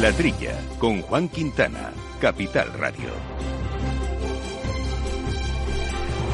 La Trilla, con Juan Quintana, Capital Radio.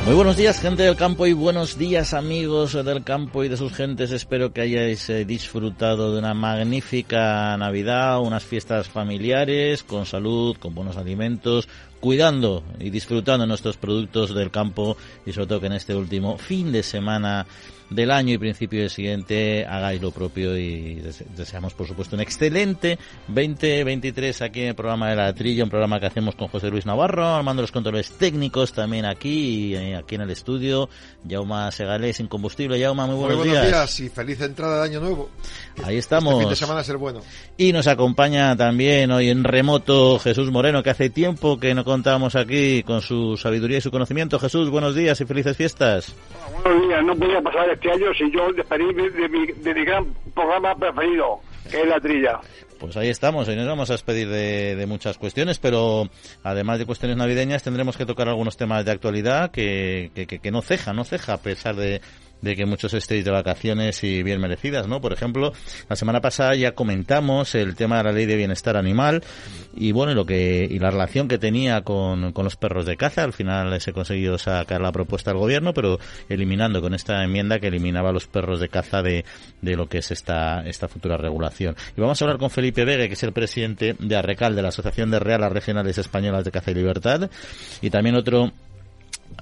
Muy buenos días, gente del campo, y buenos días, amigos del campo y de sus gentes. Espero que hayáis eh, disfrutado de una magnífica Navidad, unas fiestas familiares, con salud, con buenos alimentos, cuidando y disfrutando nuestros productos del campo y sobre todo que en este último fin de semana del año y principio del siguiente hagáis lo propio y deseamos por supuesto un excelente 2023 aquí en el programa de la trilla, un programa que hacemos con José Luis Navarro, armando los controles técnicos también aquí y eh, aquí en el estudio, Yauma Segales sin combustible, Yauma, muy buenos, muy buenos días. y feliz entrada de año nuevo. Ahí estamos. Este fin de semana ser bueno. Y nos acompaña también hoy en remoto Jesús Moreno, que hace tiempo que no contamos aquí con su sabiduría y su conocimiento. Jesús, buenos días y felices fiestas. buenos días, no podía pasar este año si yo despedirme de mi, de mi gran programa preferido, que es la trilla. Pues ahí estamos, hoy nos vamos a despedir de, de, muchas cuestiones, pero además de cuestiones navideñas tendremos que tocar algunos temas de actualidad que, que, que no ceja, no ceja a pesar de, de que muchos estéis de vacaciones y bien merecidas, ¿no? Por ejemplo, la semana pasada ya comentamos el tema de la ley de bienestar animal y bueno, lo que y la relación que tenía con, con los perros de caza. Al final se ha conseguido sacar la propuesta del gobierno, pero eliminando con esta enmienda que eliminaba los perros de caza de, de lo que es esta, esta futura regulación. Y vamos a hablar con Felipe Vega, que es el presidente de Arrecal, de la Asociación de Realas Regionales Españolas de Caza y Libertad, y también otro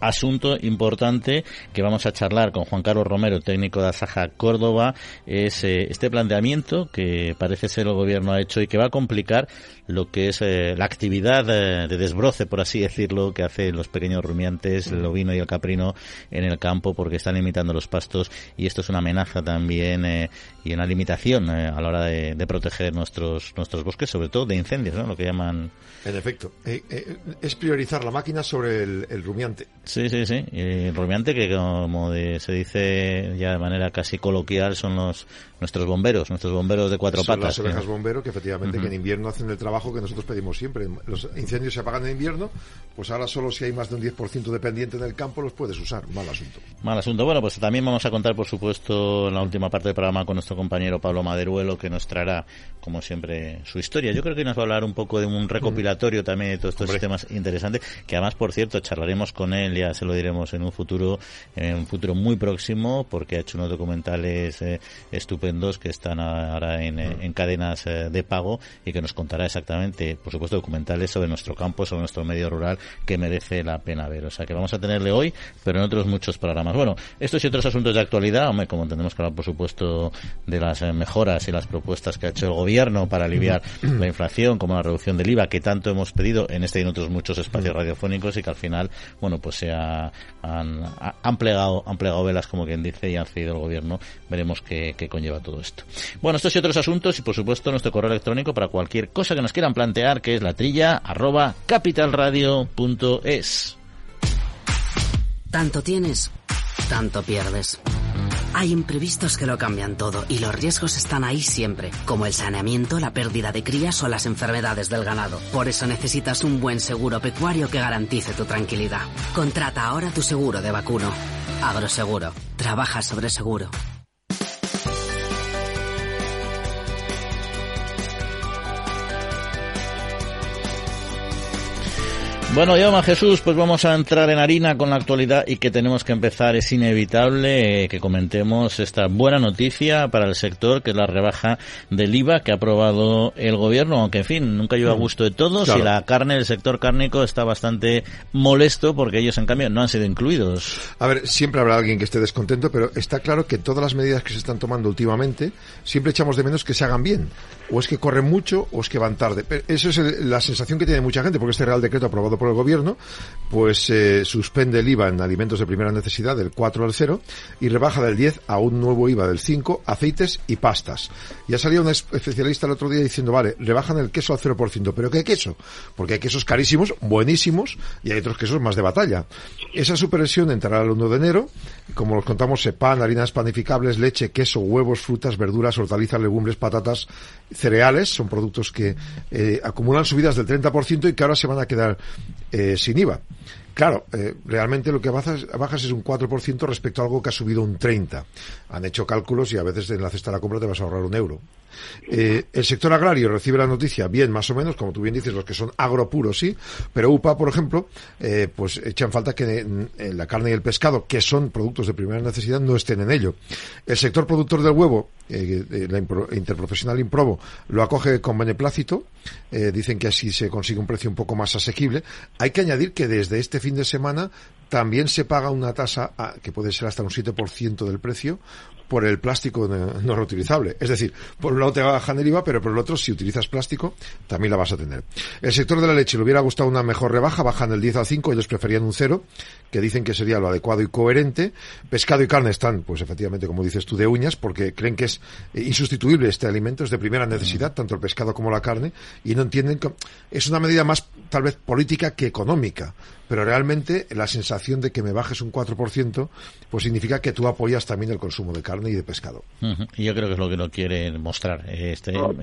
asunto importante que vamos a charlar con Juan Carlos Romero, técnico de Asaja Córdoba, es eh, este planteamiento que parece ser el gobierno ha hecho y que va a complicar lo que es eh, la actividad eh, de desbroce, por así decirlo, que hacen los pequeños rumiantes, el ovino y el caprino en el campo porque están limitando los pastos y esto es una amenaza también y una limitación a la hora de, proteger nuestros nuestros bosques, sobre todo de incendios, ¿no? lo que llaman. En efecto, es priorizar la máquina sobre el rumiante. Sí, sí, sí. Y rumiante que como se dice ya de manera casi coloquial son los nuestros bomberos, nuestros bomberos de cuatro son patas. Las ovejas bomberos que efectivamente que en invierno hacen el trabajo que nosotros pedimos siempre. Los incendios se apagan en invierno, pues ahora solo si hay más de un 10% dependiente en el campo los puedes usar. Mal asunto. Mal asunto. Bueno, pues también vamos a contar, por supuesto, en la última parte del programa con nuestro compañero Pablo Maderuelo, que nos traerá, como siempre, su historia. Yo creo que nos va a hablar un poco de un recopilatorio también de todos estos Hombre. temas interesantes, que además, por cierto, charlaremos con él, ya se lo diremos en un futuro, en un futuro muy próximo, porque ha hecho unos documentales eh, estupendos que están ahora en, en cadenas eh, de pago y que nos contará exactamente, por supuesto, documentales sobre nuestro campo, sobre nuestro medio rural, que merece la pena ver. O sea, que vamos a tenerle hoy, pero en otros muchos programas. Bueno, estos y otros asuntos de actualidad, hombre, como tenemos que hablar, por supuesto, de las eh, mejoras y las propuestas que ha hecho el gobierno para aliviar la inflación, como la reducción del IVA, que tanto hemos pedido en este y en otros muchos espacios radiofónicos y que al final, bueno, pues se ha, han, han, plegado, han plegado velas, como quien dice, y han cedido el gobierno. Veremos qué, qué conlleva todo esto. Bueno, estos y otros asuntos y, por supuesto, nuestro correo electrónico para cualquier cosa que nos quieran plantear, que es la trilla arroba capitalradio.es. Tanto tienes, tanto pierdes. Hay imprevistos que lo cambian todo y los riesgos están ahí siempre, como el saneamiento, la pérdida de crías o las enfermedades del ganado. Por eso necesitas un buen seguro pecuario que garantice tu tranquilidad. Contrata ahora tu seguro de vacuno. Agroseguro. Trabaja sobre seguro. Bueno, Yoma Jesús, pues vamos a entrar en harina con la actualidad y que tenemos que empezar. Es inevitable eh, que comentemos esta buena noticia para el sector, que es la rebaja del IVA que ha aprobado el gobierno, aunque en fin, nunca lleva a gusto de todos claro. y la carne, el sector cárnico está bastante molesto porque ellos en cambio no han sido incluidos. A ver, siempre habrá alguien que esté descontento, pero está claro que todas las medidas que se están tomando últimamente, siempre echamos de menos que se hagan bien. O es que corren mucho o es que van tarde. Pero eso es el, la sensación que tiene mucha gente, porque este Real Decreto aprobado por el gobierno, pues eh, suspende el IVA en alimentos de primera necesidad del 4 al 0 y rebaja del 10 a un nuevo IVA del 5, aceites y pastas. Ya salía un especialista el otro día diciendo, vale, rebajan el queso al 0%, pero ¿qué queso? Porque hay quesos carísimos, buenísimos, y hay otros quesos más de batalla. Esa supervisión entrará el 1 de enero, como os contamos, pan, harinas panificables, leche, queso, huevos, frutas, verduras, hortalizas, legumbres, patatas, cereales, son productos que eh, acumulan subidas del 30% y que ahora se van a quedar eh, sin IVA. Claro, eh, realmente lo que bajas, es un 4% respecto a algo que ha subido un 30%. Han hecho cálculos y a veces en la cesta de la compra te vas a ahorrar un euro. Eh, el sector agrario recibe la noticia bien, más o menos, como tú bien dices, los que son agropuros, sí, pero UPA, por ejemplo, eh, pues echan falta que en la carne y el pescado, que son productos de primera necesidad, no estén en ello. El sector productor del huevo, eh, la interprofesional Improbo, lo acoge con beneplácito, dicen que así se consigue un precio un poco más asequible. Hay que añadir que desde este fin de semana también se paga una tasa que puede ser hasta un 7% del precio por el plástico no, reutilizable. Es decir, por un lado te bajan el IVA, pero por el otro, si utilizas plástico, también la vas a tener. El sector de la leche le hubiera gustado una mejor rebaja, bajan del 10 al 5, ellos preferían un 0, que dicen que sería lo adecuado y coherente. Pescado y carne están, pues efectivamente, como dices tú, de uñas, porque creen que es insustituible este alimento, es de primera necesidad, tanto el pescado como la carne, y no entienden que es una medida más, tal vez, política que económica pero realmente la sensación de que me bajes un 4%, pues significa que tú apoyas también el consumo de carne y de pescado. Y yo creo que es lo que no quieren mostrar. Este... por,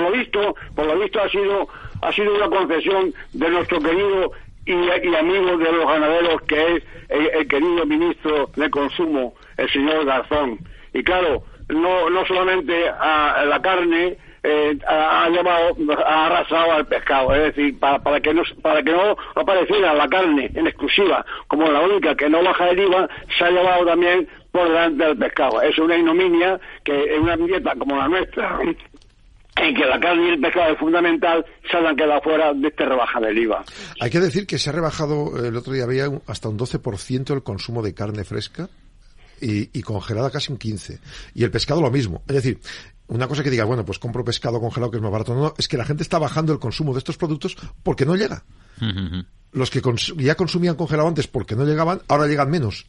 lo visto, por lo visto ha sido, ha sido una concesión de nuestro querido y, amigo de los ganaderos, que es el, querido ministro de Consumo, el señor Garzón. Y claro, no, no solamente a la carne, eh, ha llevado, ha arrasado al pescado, es decir, para, para que no para que no apareciera la carne en exclusiva como la única que no baja el IVA, se ha llevado también por delante del pescado. Es una ignominia que en una dieta como la nuestra, en que la carne y el pescado es fundamental, se han quedado fuera de esta rebaja del IVA. Hay que decir que se ha rebajado, el otro día había hasta un 12% el consumo de carne fresca y, y, congelada casi un 15. Y el pescado lo mismo. Es decir, una cosa que diga, bueno, pues compro pescado congelado que es más barato. No, no, es que la gente está bajando el consumo de estos productos porque no llega. Los que ya consumían congelado antes porque no llegaban, ahora llegan menos.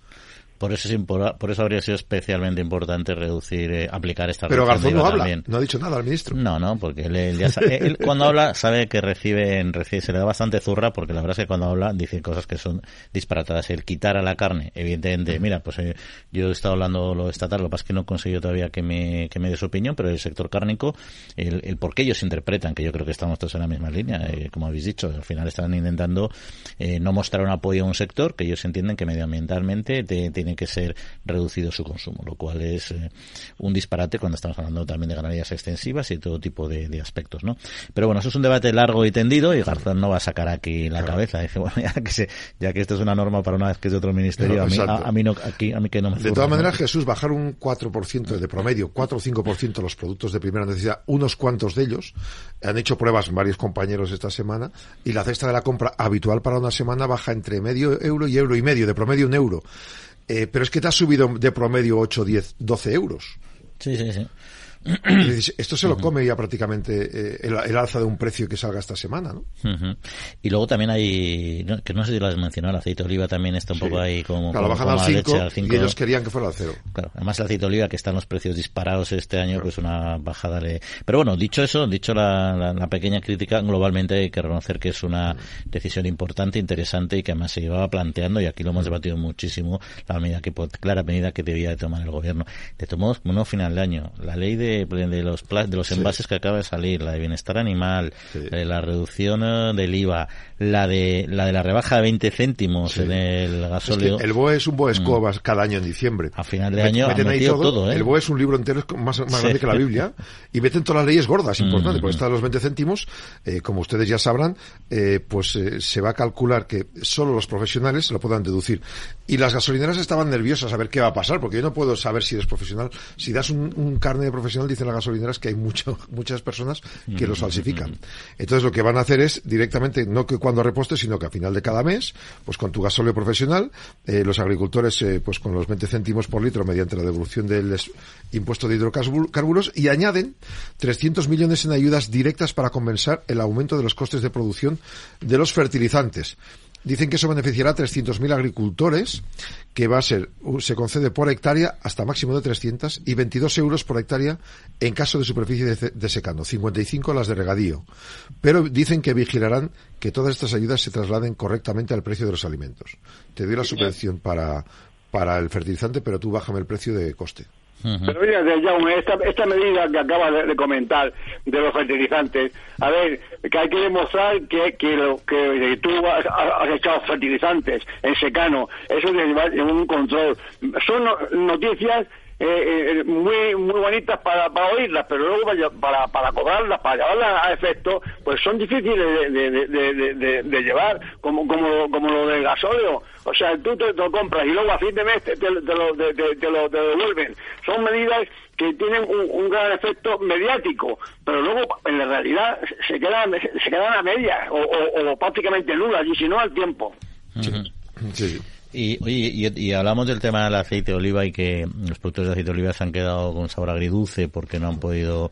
Por eso, es por eso habría sido especialmente importante reducir, eh, aplicar esta Pero Garzón no habla, no ha dicho nada al ministro. No, no, porque él, ya sabe, cuando habla sabe que recibe, recibe, se le da bastante zurra, porque la verdad es que cuando habla dice cosas que son disparatadas. El quitar a la carne, evidentemente, mira, pues eh, yo he estado hablando lo estatal, lo que pasa es que no he conseguido todavía que me, que me dé su opinión, pero el sector cárnico, el, el por qué ellos interpretan, que yo creo que estamos todos en la misma línea, eh, como habéis dicho, al final están intentando no mostrar un apoyo a un sector que ellos entienden que medioambientalmente tiene que ser reducido su consumo, lo cual es eh, un disparate cuando estamos hablando también de ganaderías extensivas y todo tipo de, aspectos, ¿no? Pero bueno, eso es un debate largo y tendido y Garzón no va a sacar aquí la cabeza. Dice, bueno, ya que, ya que esto es una norma para una vez que es de otro ministerio, a, mí, a, mí no, aquí, a mí que no me De todas maneras, Jesús, bajar un 4% de promedio, 4 o 5% los productos de primera necesidad, unos cuantos de ellos, han hecho pruebas varios compañeros esta semana, y la cesta de la compra habitual para una semana baja entre medio euro y euro y medio, de promedio un euro. Eh, pero es que te has subido de promedio 8, 10, 12 euros. Sí, sí, sí. Esto se lo come ya prácticamente eh, el, alza de un precio que salga esta semana, ¿no? Y luego también hay, que no sé si lo has mencionado, el aceite de oliva también está un poco ahí como... Claro, bajan al 5 y ellos querían que fuera al 0. Claro, además el aceite de oliva que están los precios disparados este año, pues una bajada le... Pero bueno, dicho eso, dicho la, la, pequeña crítica, globalmente hay que reconocer que es una decisión importante, interesante y que además se llevaba planteando y aquí lo hemos debatido muchísimo, la medida que, clara medida que debía de tomar el gobierno. De todos modos, como no final de año, la ley de de, los, de los envases que acaba de salir, la de bienestar animal, la reducción eh, del IVA, la de la de la rebaja de 20 céntimos en el gasóleo. el BOE es un BOE escobas mm. cada año en diciembre. A final de año ha metido todo, ¿eh? El BOE es un libro entero más, más grande que la Biblia y meten todas las leyes gordas, importante, porque está de los 20 céntimos, eh, como ustedes ya sabrán, eh, pues se va a calcular que solo los profesionales lo puedan deducir. Y las gasolineras estaban nerviosas a ver qué va a pasar, porque yo no puedo saber si eres profesional. Si das un, un carne de profesional, dicen las gasolineras que hay mucho, muchas personas que los falsifican. Entonces lo que van a hacer es directamente, no que cuando repostes, sino que a final de cada mes, pues con tu gasóleo profesional, eh, los agricultores, eh, pues con los 20 céntimos por litro mediante la devolución del impuesto de hidrocarburos y añaden 300 millones en ayudas directas para compensar el aumento de los costes de producción de los fertilizantes. Dicen que eso beneficiará a 300.000 agricultores, que va a ser, se concede por hectárea hasta máximo de 300 y 22 euros por hectárea en caso de superficie de, secano, 55 las de regadío. Pero dicen que vigilarán que todas estas ayudas se trasladen correctamente al precio de los alimentos. Te doy la subvención para, para el fertilizante, pero tú bájame el precio de coste. Pero mira, Jaume, esta, esta medida que acaba de, comentar de los fertilizantes, a ver, que hay que demostrar que, que, lo, que tú has, echado fertilizantes en secano, eso es un control. Son noticias eh, eh, muy muy bonitas para, para oírlas, pero luego para, para cobrarlas, para llevarlas a efecto, pues son difíciles de, llevar, como, como, como lo del gasóleo. O sea, tú te, lo compras y luego a fin de mes te, lo, te, lo, devuelven. Son medidas que tienen un, gran efecto mediático, pero luego en la realidad se quedan, se quedan a medias o, o, prácticamente nulas, y si no al tiempo. sí. Y, oye, y, hablamos del tema del aceite de oliva y que los productores de aceite de oliva se han quedado con sabor agridulce porque no han podido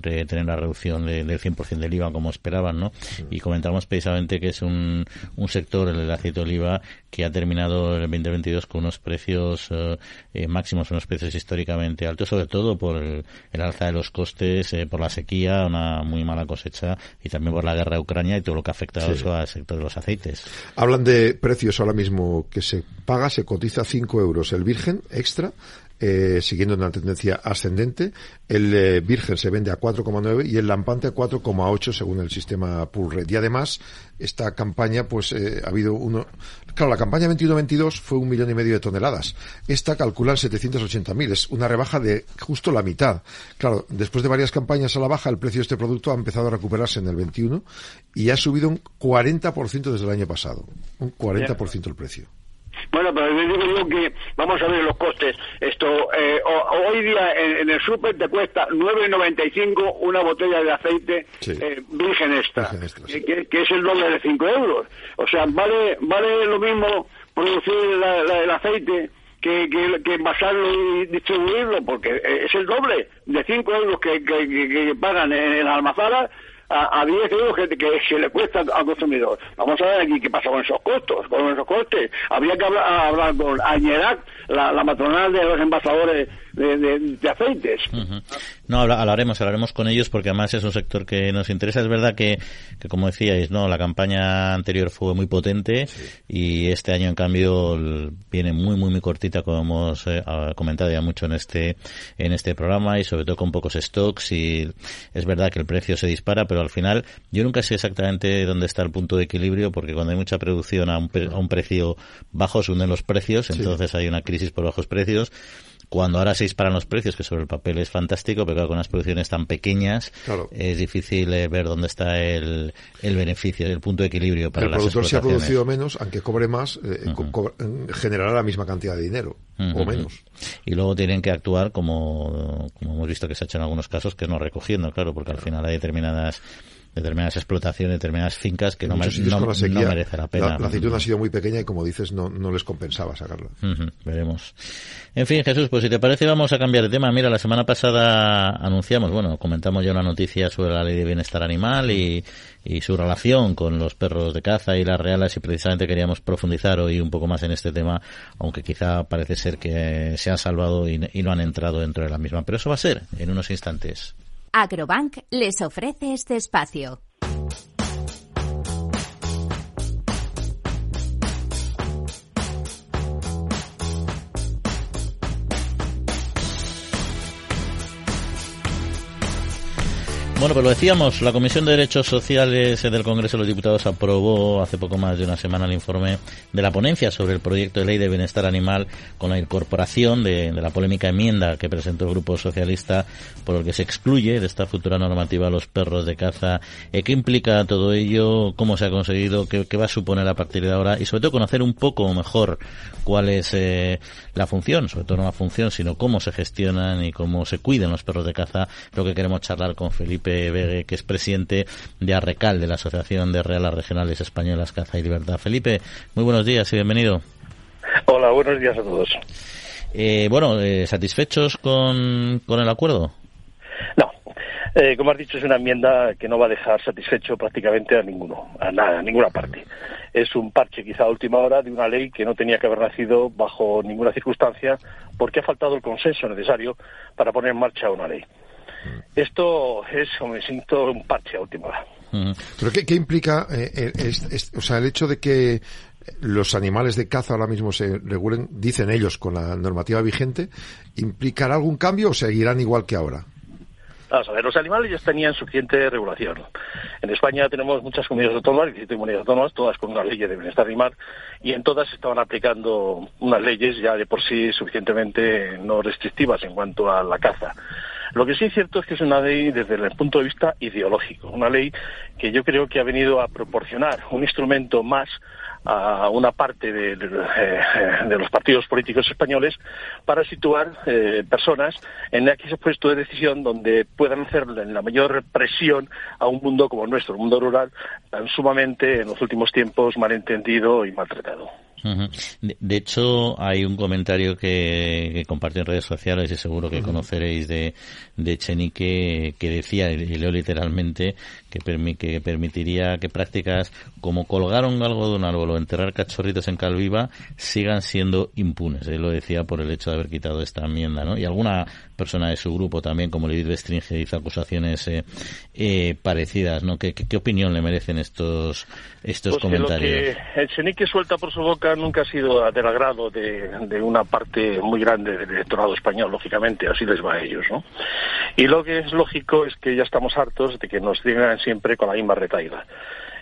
tener la reducción del 100% del IVA como esperaban, ¿no? Y comentamos precisamente que es un, un sector, el aceite de oliva, que ha terminado el 2022 con unos precios eh, eh, máximos, unos precios históricamente altos, sobre todo por el, alza de los costes, eh, por la sequía, una muy mala cosecha y también por la guerra de Ucrania y todo lo que ha afectado eso al sector de los aceites. Hablan de precios ahora mismo que se paga, se cotiza 5 euros el virgen extra eh, siguiendo una tendencia ascendente. El eh, Virgen se vende a 4,9 y el Lampante a 4,8 según el sistema Red. Y además, esta campaña, pues eh, ha habido uno. Claro, la campaña 21-22 fue un millón y medio de toneladas. Esta calculan 780.000. Es una rebaja de justo la mitad. Claro, después de varias campañas a la baja, el precio de este producto ha empezado a recuperarse en el 21 y ha subido un 40% desde el año pasado. Un 40% el precio. Bueno, pero les digo yo que vamos a ver los costes. Esto eh, hoy día en, el súper te cuesta 9.95 una botella de aceite eh, virgen extra, que, es el doble de 5 euros. O sea, vale vale lo mismo producir el aceite que, que, envasarlo y distribuirlo, porque es el doble de 5 euros que, que, pagan en, en la almazara a, 10 euros que, que, se le cuesta al consumidor. Vamos a ver aquí qué pasa con esos costos, con esos costes. Habría que hablar, con Añerac, la, la matronal de los envasadores de, aceites. No, hablaremos, hablaremos con ellos porque además es un sector que nos interesa. Es verdad que, que como decíais, no, la campaña anterior fue muy potente y este año en cambio viene muy muy muy cortita como hemos eh, comentado ya mucho en este en este programa y sobre todo con pocos stocks. Y es verdad que el precio se dispara, pero al final yo nunca sé exactamente dónde está el punto de equilibrio porque cuando hay mucha producción a un, a un precio bajo se unen los precios, entonces hay una crisis por bajos precios cuando ahora se disparan los precios, que sobre el papel es fantástico, pero con unas producciones tan pequeñas es difícil eh, ver dónde está el, el beneficio, el punto de equilibrio para el productor si ha producido menos, aunque cobre más, eh, generará la misma cantidad de dinero o menos. Y luego tienen que actuar como, como hemos visto que se ha hecho en algunos casos, que no recogiendo, claro, porque al final hay determinadas determinadas explotaciones, determinadas fincas que no, merece la pena. La, aceituna ha sido muy pequeña y, como dices, no, no les compensaba sacarla. veremos. En fin, Jesús, pues si te parece vamos a cambiar de tema. Mira, la semana pasada anunciamos, bueno, comentamos ya una noticia sobre la ley de bienestar animal y, y su relación con los perros de caza y las reales y precisamente queríamos profundizar hoy un poco más en este tema, aunque quizá parece ser que se han salvado y, y no han entrado dentro de la misma. Pero eso va a ser en unos instantes. Agrobank les ofrece este espacio. Bueno, pues lo decíamos, la Comisión de Derechos Sociales del Congreso de los Diputados aprobó hace poco más de una semana el informe de la ponencia sobre el proyecto de ley de bienestar animal con la incorporación de, la polémica enmienda que presentó el Grupo Socialista por el que se excluye de esta futura normativa a los perros de caza. Eh, ¿Qué implica todo ello? ¿Cómo se ha conseguido? ¿Qué, va a suponer a partir de ahora? Y sobre todo conocer un poco mejor cuál es eh, la función, sobre todo no la función, sino cómo se gestionan y cómo se cuidan los perros de caza. Lo que queremos charlar con Felipe Felipe que es presidente de Arrecal, de la Asociación de Realas Regionales Españolas Caza y Libertad. Felipe, muy buenos días y bienvenido. Hola, buenos días a todos. Eh, bueno, eh, ¿satisfechos con, con el acuerdo? No, eh, como has dicho, es una enmienda que no va a dejar satisfecho prácticamente a ninguno, a nada, a ninguna parte. Es un parche quizá a última hora de una ley que no tenía que haber nacido bajo ninguna circunstancia porque ha faltado el consenso necesario para poner en marcha una ley. Esto es, como me siento, un parche a última hora. ¿Pero qué, implica eh, o sea, el hecho de que los animales de caza ahora mismo se regulen, dicen ellos, con la normativa vigente, ¿implicará algún cambio o seguirán igual que ahora? Vamos a ver, los animales ya tenían suficiente regulación. En España tenemos muchas comunidades autónomas, 17 comunidades autónomas, todas con una ley de bienestar animal, y en todas estaban aplicando unas leyes ya de por sí suficientemente no restrictivas en cuanto a la caza. Lo que sí es cierto es que es una ley desde el punto de vista ideológico, una ley que yo creo que ha venido a proporcionar un instrumento más a una parte de, de, los partidos políticos españoles para situar eh, personas en aquel puesto de decisión donde puedan hacer la mayor presión a un mundo como nuestro, el mundo rural, tan sumamente en los últimos tiempos malentendido y maltratado. De, hecho, hay un comentario que, que en redes sociales y seguro que conoceréis de, de Chenique que decía, y leo literalmente, que, que permitiría que prácticas como colgar un algo de un árbol o enterrar cachorritos en calviva sigan siendo impunes. Él lo decía por el hecho de haber quitado esta enmienda, ¿no? Y alguna persona de su grupo también, como Lidl Bestringe, hizo acusaciones eh, eh, parecidas, ¿no? ¿Qué, ¿Qué, opinión le merecen estos estos pues comentarios? Que el Chenique suelta por su boca nunca ha sido del agrado de, de una parte muy grande del electorado español, lógicamente, así les va a ellos, ¿no? Y lo que es lógico es que ya estamos hartos de que nos digan siempre con la misma retaila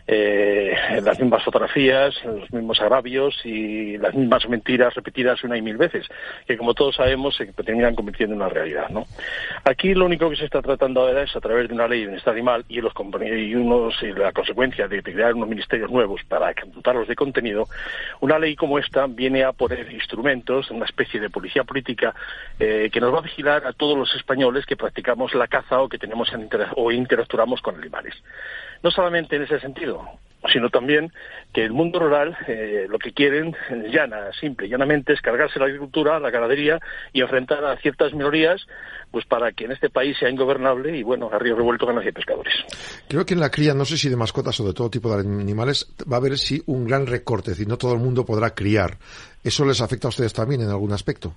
eh, las mismas fotografías, los mismos agravios y las mismas mentiras repetidas una y mil veces, que como todos sabemos se terminan convirtiendo en una realidad. ¿no? Aquí lo único que se está tratando ahora es a través de una ley de bienestar animal y, los, y, unos, y la consecuencia de crear unos ministerios nuevos para dotarlos de contenido, una ley como esta viene a poner instrumentos, una especie de policía política eh, que nos va a vigilar a todos los españoles que practicamos la caza o que tenemos o interactuamos con animales no solamente en ese sentido, sino también que el mundo rural eh, lo que quieren, llana, simple, llanamente, es cargarse la agricultura, la ganadería y enfrentar a ciertas minorías pues para que en este país sea ingobernable y bueno, a río revuelto ganas y pescadores. Creo que en la cría, no sé si de mascotas o de todo tipo de animales, va a haber sí un gran recorte, es decir, no todo el mundo podrá criar. ¿Eso les afecta a ustedes también en algún aspecto?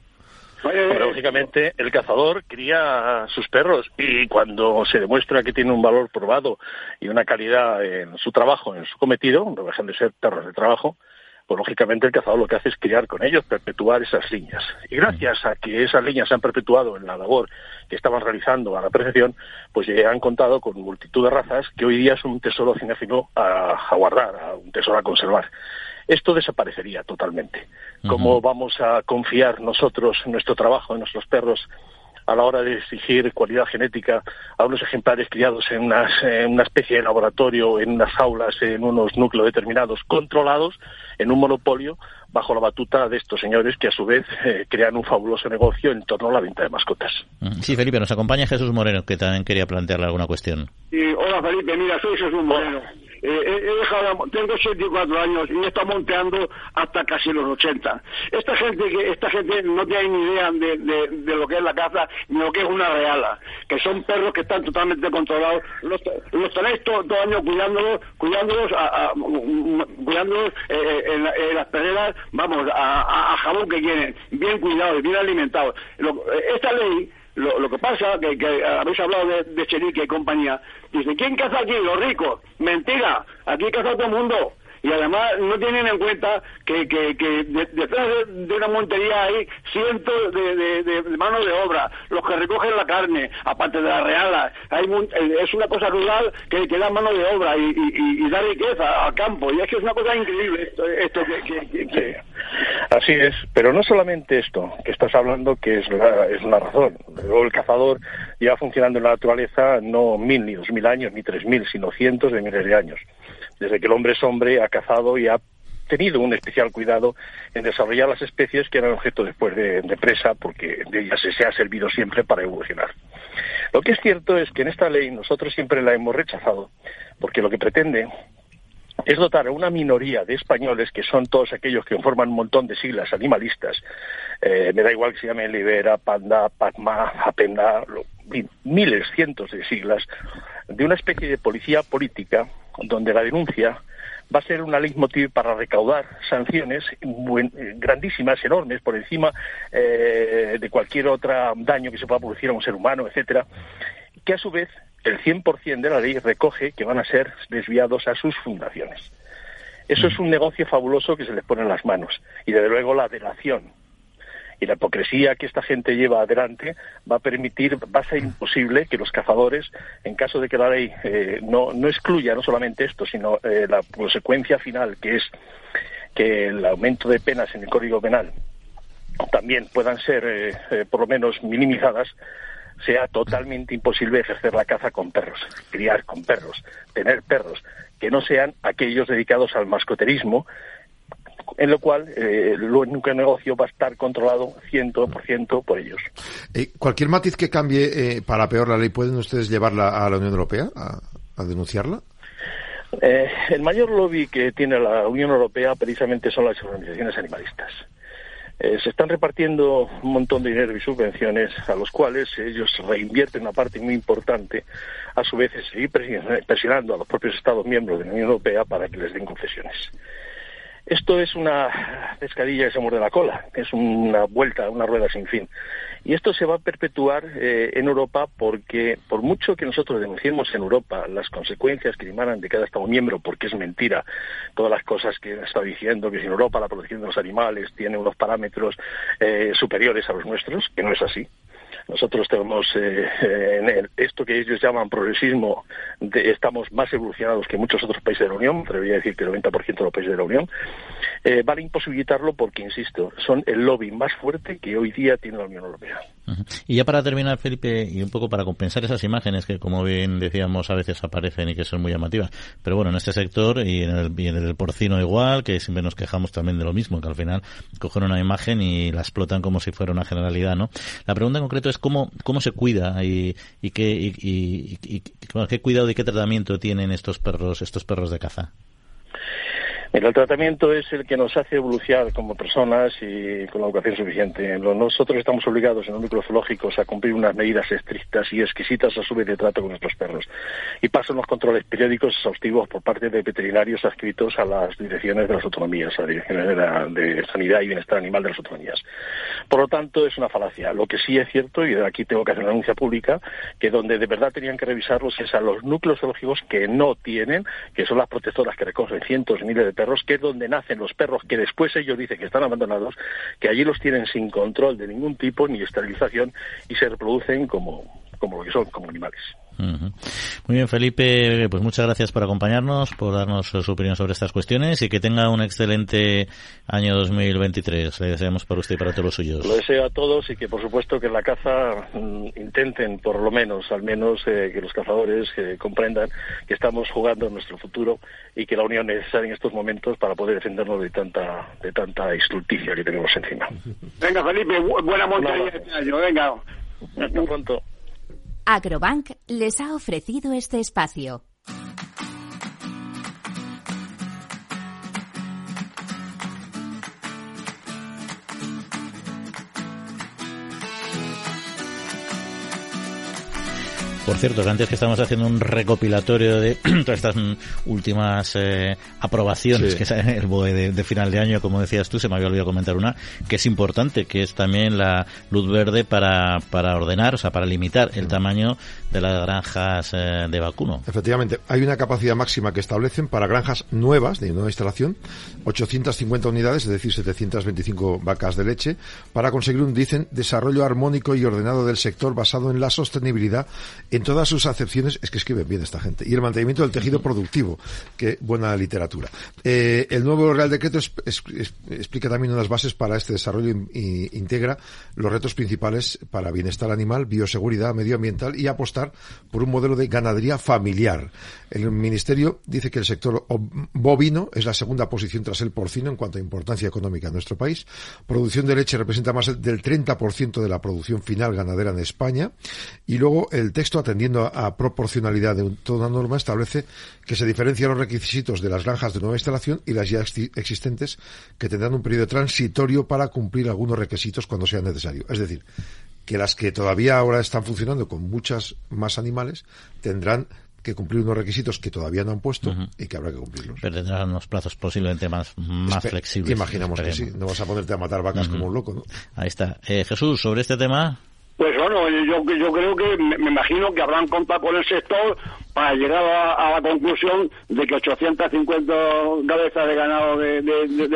Lógicamente, el cazador cría sus perros y cuando se demuestra que tiene un valor probado y una calidad en su trabajo, en su cometido, no dejan de ser perros de trabajo, pues lógicamente el cazador lo que hace es criar con ellos, perpetuar esas líneas. Y gracias a que esas líneas se han perpetuado en la labor que estaban realizando a la perfección, pues ya han contado con multitud de razas que hoy día son un tesoro cinéfilo a, a guardar, a un tesoro a conservar esto desaparecería totalmente. ¿Cómo vamos a confiar nosotros en nuestro trabajo, en nuestros perros, a la hora de exigir cualidad genética a unos ejemplares criados en, una especie de laboratorio, en unas aulas, en unos núcleos determinados, controlados, en un monopolio, bajo la batuta de estos señores que a su vez eh, crean un fabuloso negocio en torno a la venta de mascotas. Sí, Felipe, nos acompaña Jesús Moreno, que también quería plantearle alguna cuestión. hola Felipe, mira, soy Jesús Moreno. Eh, he dejado, tengo 84 años y he estado monteando hasta casi los 80. Esta gente que esta gente no tiene ni idea de, de, lo que es la caza ni lo que es una reala, que son perros que están totalmente controlados. Los, los tenéis todo, el año cuidándolos, cuidándolos, a, cuidándolos eh, eh, en, las peleas, vamos, a, jabón que quieren, bien cuidados, bien alimentados. esta ley lo, lo que pasa, que, que habéis hablado de, de Chenique y compañía, dice, ¿quién caza aquí? Los ricos. Mentira, aquí caza todo el mundo. Y además no tienen en cuenta que, que, que detrás de, una montería hay cientos de, de, manos de obra, los que recogen la carne, aparte de la reala, hay eh, es una cosa rural que, que da mano de obra y, y, y, da riqueza al campo, y es que es una cosa increíble esto, esto que, que, Así es, pero no solamente esto que estás hablando, que es la, es la razón. El cazador lleva funcionando en la naturaleza no mil ni dos mil años ni tres mil, sino cientos de miles de años desde que el hombre es hombre, ha cazado y ha tenido un especial cuidado en desarrollar las especies que eran objeto después de, presa, porque de ellas se, ha servido siempre para evolucionar. Lo que es cierto es que en esta ley nosotros siempre la hemos rechazado, porque lo que pretende es dotar a una minoría de españoles, que son todos aquellos que forman un montón de siglas animalistas, eh, me da igual que se llame Libera, Panda, Pacma, Apenda, miles, cientos de siglas, de una especie de policía política donde la denuncia va a ser una leitmotiv para recaudar sanciones grandísimas, enormes, por encima eh, de cualquier otro daño que se pueda producir a un ser humano, etcétera, que a su vez el 100% de la ley recoge que van a ser desviados a sus fundaciones. Eso es un negocio fabuloso que se les pone en las manos. Y desde luego la delación y la hipocresía que esta gente lleva adelante va a permitir, va a ser imposible que los cazadores, en caso de que la ley eh, no, no excluya no solamente esto, sino eh, la consecuencia final, que es que el aumento de penas en el Código Penal también puedan ser, eh, por lo menos, minimizadas, sea totalmente imposible ejercer la caza con perros, criar con perros, tener perros, que no sean aquellos dedicados al mascoterismo, en lo cual eh, el negocio va a estar controlado 100% por ellos. Eh, ¿Cualquier matiz que cambie eh, para peor la ley, pueden ustedes llevarla a la Unión Europea a, denunciarla? Eh, el mayor lobby que tiene la Unión Europea precisamente son las organizaciones animalistas. Eh, se están repartiendo un montón de dinero y subvenciones a los cuales ellos reinvierten una parte muy importante, a su vez seguir presionando a los propios Estados miembros de la Unión Europea para que les den concesiones. Esto es una pescadilla que se muerde la cola, es una vuelta, una rueda sin fin. Y esto se va a perpetuar eh, en Europa porque, por mucho que nosotros denunciemos en Europa las consecuencias que emanan de cada Estado miembro, porque es mentira todas las cosas que está diciendo, que en Europa la protección de los animales tiene unos parámetros eh, superiores a los nuestros, que no es así. Nosotros tenemos eh, en esto que ellos llaman progresismo, estamos más evolucionados que muchos otros países de la Unión, debería decir que el 90% de los países de la Unión, eh, van a imposibilitarlo porque, insisto, son el lobby más fuerte que hoy día tiene la Unión Europea. Y ya para terminar, Felipe, y un poco para compensar esas imágenes que, como bien decíamos, a veces aparecen y que son muy llamativas, pero bueno, en este sector y en el, y el porcino igual, que siempre nos quejamos también de lo mismo, que al final cogen una imagen y la explotan como si fuera una generalidad, ¿no? La pregunta en concreto es cómo, cómo se cuida y, y, qué, y, y, qué cuidado y qué tratamiento tienen estos perros, estos perros de caza el tratamiento es el que nos hace evolucionar como personas y con la educación suficiente. Nosotros estamos obligados en los microzoológicos a cumplir unas medidas estrictas y exquisitas a su vez de trato con nuestros perros. Y pasan los controles periódicos exhaustivos por parte de veterinarios adscritos a las direcciones de las autonomías, a las direcciones de, sanidad y bienestar animal de las autonomías. Por lo tanto, es una falacia. Lo que sí es cierto, y aquí tengo que hacer una anuncia pública, que donde de verdad tenían que revisarlos es a los núcleos zoológicos que no tienen, que son las protectoras que recogen cientos miles de perros, que es donde nacen los perros, que después ellos dicen que están abandonados, que allí los tienen sin control de ningún tipo, ni esterilización, y se reproducen como, como lo que son, como animales. Muy bien, Felipe, pues muchas gracias por acompañarnos, por darnos su opinión sobre estas cuestiones y que tenga un excelente año 2023. Le deseamos para usted y para todos los suyos. Lo deseo a todos y que, por supuesto, que en la caza mm, intenten, por lo menos, al menos, eh, que los cazadores comprendan que estamos jugando en nuestro futuro y que la unión es necesaria en estos momentos para poder defendernos de tanta de tanta estulticia que tenemos encima. Venga, Felipe, buena montaña este año. Venga. Hasta pronto. Agrobank les ha ofrecido este espacio. Por cierto, antes que estamos haciendo un recopilatorio de todas estas últimas eh, aprobaciones que salen el BOE de, final de año, como decías tú, se me había olvidado comentar una, que es importante, que es también la luz verde para, para ordenar, o sea, para limitar el tamaño de las granjas eh, de vacuno. Efectivamente, hay una capacidad máxima que establecen para granjas nuevas, de nueva instalación, 850 unidades, es decir, 725 vacas de leche, para conseguir un, dicen, desarrollo armónico y ordenado del sector basado en la sostenibilidad en todas sus acepciones, es que escriben bien esta gente, y el mantenimiento del tejido productivo, que buena literatura. Eh, el nuevo Real Decreto explica también unas bases para este desarrollo e integra los retos principales para bienestar animal, bioseguridad, medioambiental y apostar por un modelo de ganadería familiar. El Ministerio dice que el sector bovino es la segunda posición tras el porcino en cuanto a importancia económica en nuestro país. Producción de leche representa más del 30% de la producción final ganadera en España. Y luego el texto atendiendo a, proporcionalidad de toda una norma, establece que se diferencian los requisitos de las granjas de nueva instalación y las ya existentes, que tendrán un periodo transitorio para cumplir algunos requisitos cuando sea necesario. Es decir, que las que todavía ahora están funcionando con muchas más animales tendrán que cumplir unos requisitos que todavía no han puesto y que habrá que cumplirlos. Pero tendrán unos plazos posiblemente más, más flexibles. Imaginamos que sí. No vas a ponerte a matar vacas como un loco, ¿no? Ahí está. Eh, Jesús, sobre este tema. Pues bueno, yo, yo creo que me, imagino que habrán contado con el sector para llegar a, la conclusión de que 850 cabezas de ganado de,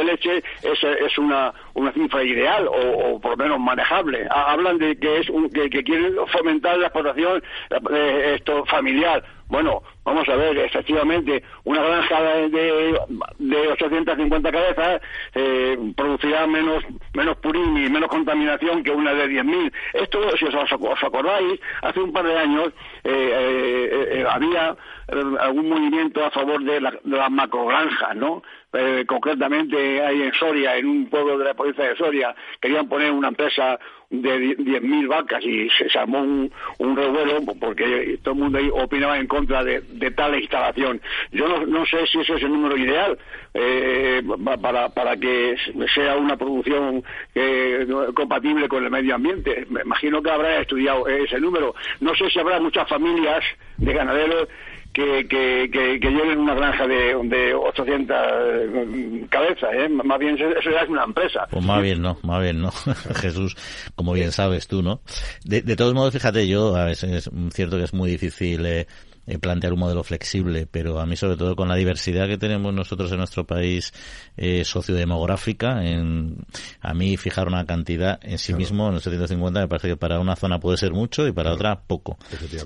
leche es, una, cifra ideal o, por lo menos manejable. Hablan de que es que, quieren fomentar la explotación eh, esto familiar. Bueno, vamos a ver, efectivamente, una granja de, de 850 cabezas eh, producirá menos, menos purín y menos contaminación que una de 10.000. Esto, si os, acordáis, hace un par de años eh, había algún movimiento a favor de, la, de las macrogranjas, ¿no? Eh, concretamente ahí en Soria, en un pueblo de la provincia de Soria, querían poner una empresa de 10.000 vacas y se, armó un, un, revuelo porque todo el mundo ahí opinaba en contra de, tal instalación. Yo no, sé si ese es el número ideal eh, para, para que sea una producción eh, compatible con el medio ambiente. Me imagino que habrá estudiado ese número. No sé si habrá muchas familias de ganaderos que, que, que, lleven una granja de, de 800 cabezas, ¿eh? Más bien eso ya es una empresa. Pues más bien no, más bien no, Jesús, como bien sabes tú, ¿no? De, de todos modos, fíjate, yo a veces es cierto que es muy difícil eh, eh, plantear un modelo flexible, pero a mí sobre todo con la diversidad que tenemos nosotros en nuestro país eh, sociodemográfica, en, a mí fijar una cantidad en sí mismo, en los 750, me parece que para una zona puede ser mucho y para otra poco.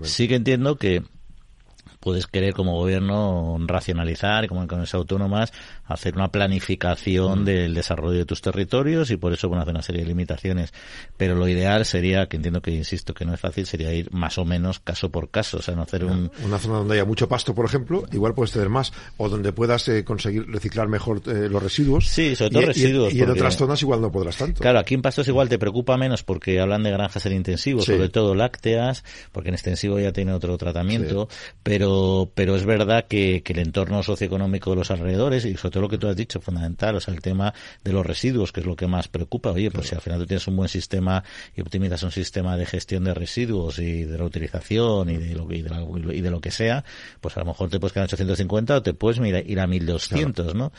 Sí que entiendo que puedes querer como gobierno racionalizar como comunidades autónomas hacer una planificación mm. del desarrollo de tus territorios y por eso bueno, hacer una serie de limitaciones. Pero lo ideal sería, que entiendo que insisto que no es fácil, sería ir más o menos caso por caso, o sea, no hacer un... Una zona donde haya mucho pasto, por ejemplo, igual puedes tener más, o donde puedas eh, conseguir reciclar mejor eh, los residuos. Sí, sobre todo residuos. Y, en otras zonas igual no podrás tanto. Claro, aquí en pastos igual te preocupa menos porque hablan de granjas en intensivo, sobre todo lácteas, porque en extensivo ya tiene otro tratamiento, pero pero, es verdad que, el entorno socioeconómico de los alrededores y sobre todo lo que tú has dicho, fundamental, o sea, el tema de los residuos, que es lo que más preocupa. Oye, pues si al final tú tienes un buen sistema y optimizas un sistema de gestión de residuos y de la utilización y de lo, y de, y de lo que sea, pues a lo mejor te puedes quedar en 850 o te puedes ir a 1200, ¿no?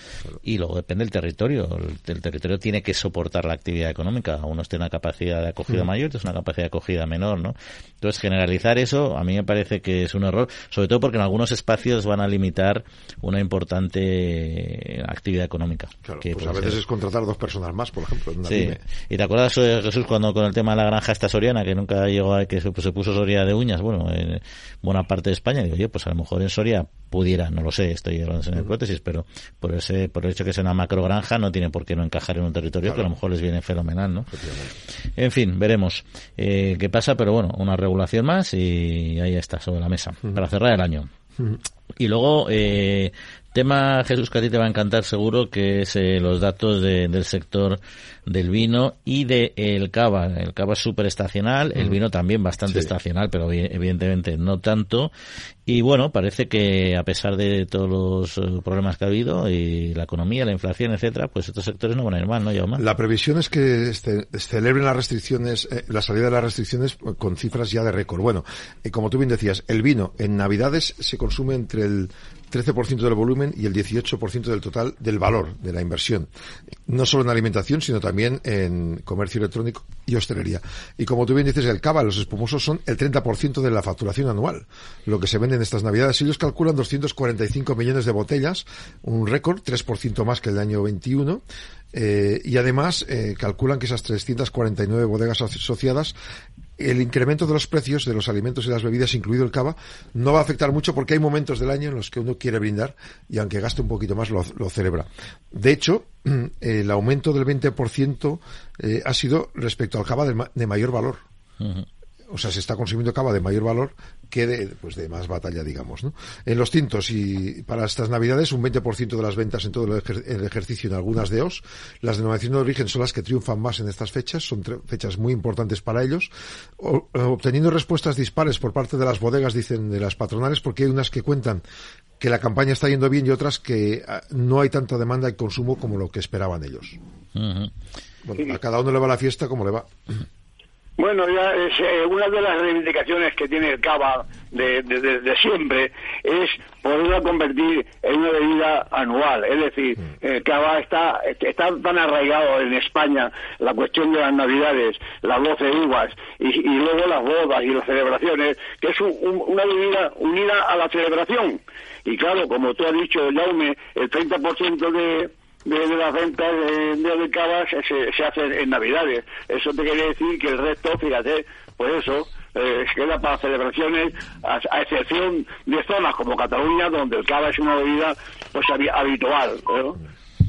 Y luego depende del territorio. El, territorio tiene que soportar la actividad económica. Unos tienen una capacidad de acogida mm. mayor, otros una capacidad de acogida menor, ¿no? Entonces, generalizar eso a mí me parece que es un error, sobre todo porque en algunos espacios van a limitar una importante actividad económica. Claro, pues a veces es contratar dos personas más, por ejemplo. sí. Y te acuerdas, eh, Jesús, cuando con el tema de la granja esta soriana, que nunca llegó a que se, puso Soria de uñas, bueno, en buena parte de España, digo, oye, pues a lo mejor en Soria pudiera, no lo sé, estoy hablando en hipótesis, pero por ese, por el hecho que sea una macro granja no tiene por qué no encajar en un territorio que a lo mejor les viene fenomenal, ¿no? En fin, veremos eh, qué pasa, pero bueno, una regulación más y ahí está, sobre la mesa, para cerrar el año. Y luego, eh, tema, Jesús, que a ti te va a encantar seguro, que es eh, los datos del sector del vino y del el cava. El cava es súper estacional, el vino también bastante estacional, pero evidentemente no tanto. Y bueno, parece que a pesar de todos los eh, problemas que ha habido y la economía, la inflación, etcétera, pues estos sectores no van a ir mal, ¿no, Jaume? La previsión es que este, celebren las restricciones, la salida de las restricciones con cifras ya de récord. Bueno, como tú bien decías, el vino en Navidades se consume entre el 13% del volumen y el 18% del total del valor de la inversión. No solo en alimentación, sino también en comercio electrónico y hostelería. Y como tú bien dices, el cava, los espumosos son el 30% de la facturación anual. Lo que se vende en estas navidades, ellos calculan 245 millones de botellas, un récord, 3% más que el año 21. Eh, y además eh, calculan que esas 349 bodegas asociadas el incremento de los precios de los alimentos y las bebidas, incluido el cava, no va a afectar mucho porque hay momentos del año en los que uno quiere brindar y aunque gaste un poquito más lo, celebra. De hecho, el aumento del 20% eh, ha sido respecto al cava de, mayor valor o sea, se está consumiendo cava de mayor valor que de, pues de más batalla, digamos, ¿no? En los tintos y para estas navidades un 20% de las ventas en todo el, ejercicio en algunas de OS. Las denominaciones de origen son las que triunfan más en estas fechas, son fechas muy importantes para ellos, obteniendo respuestas dispares por parte de las bodegas, dicen de las patronales, porque hay unas que cuentan que la campaña está yendo bien y otras que ah, no hay tanta demanda y consumo como lo que esperaban ellos. Bueno, a cada uno le va la fiesta como le va. Bueno, ya es, eh, una de las reivindicaciones que tiene el Cava de, de- de- de siempre es poderla convertir en una bebida anual. Es decir, el Cava está, está tan arraigado en España la cuestión de las Navidades, las 12 uvas y, y luego las bodas y las celebraciones, que es un- un- una bebida unida a la celebración. Y claro, como tú has dicho, Jaume, el 30% de de, de las ventas de, de, de cavas se, se hacen en Navidades. Eso te quiere decir que el resto, fíjate, pues eso, eh, queda para celebraciones, a, excepción de zonas como Cataluña, donde el cava es una bebida pues habi- habitual. ¿no?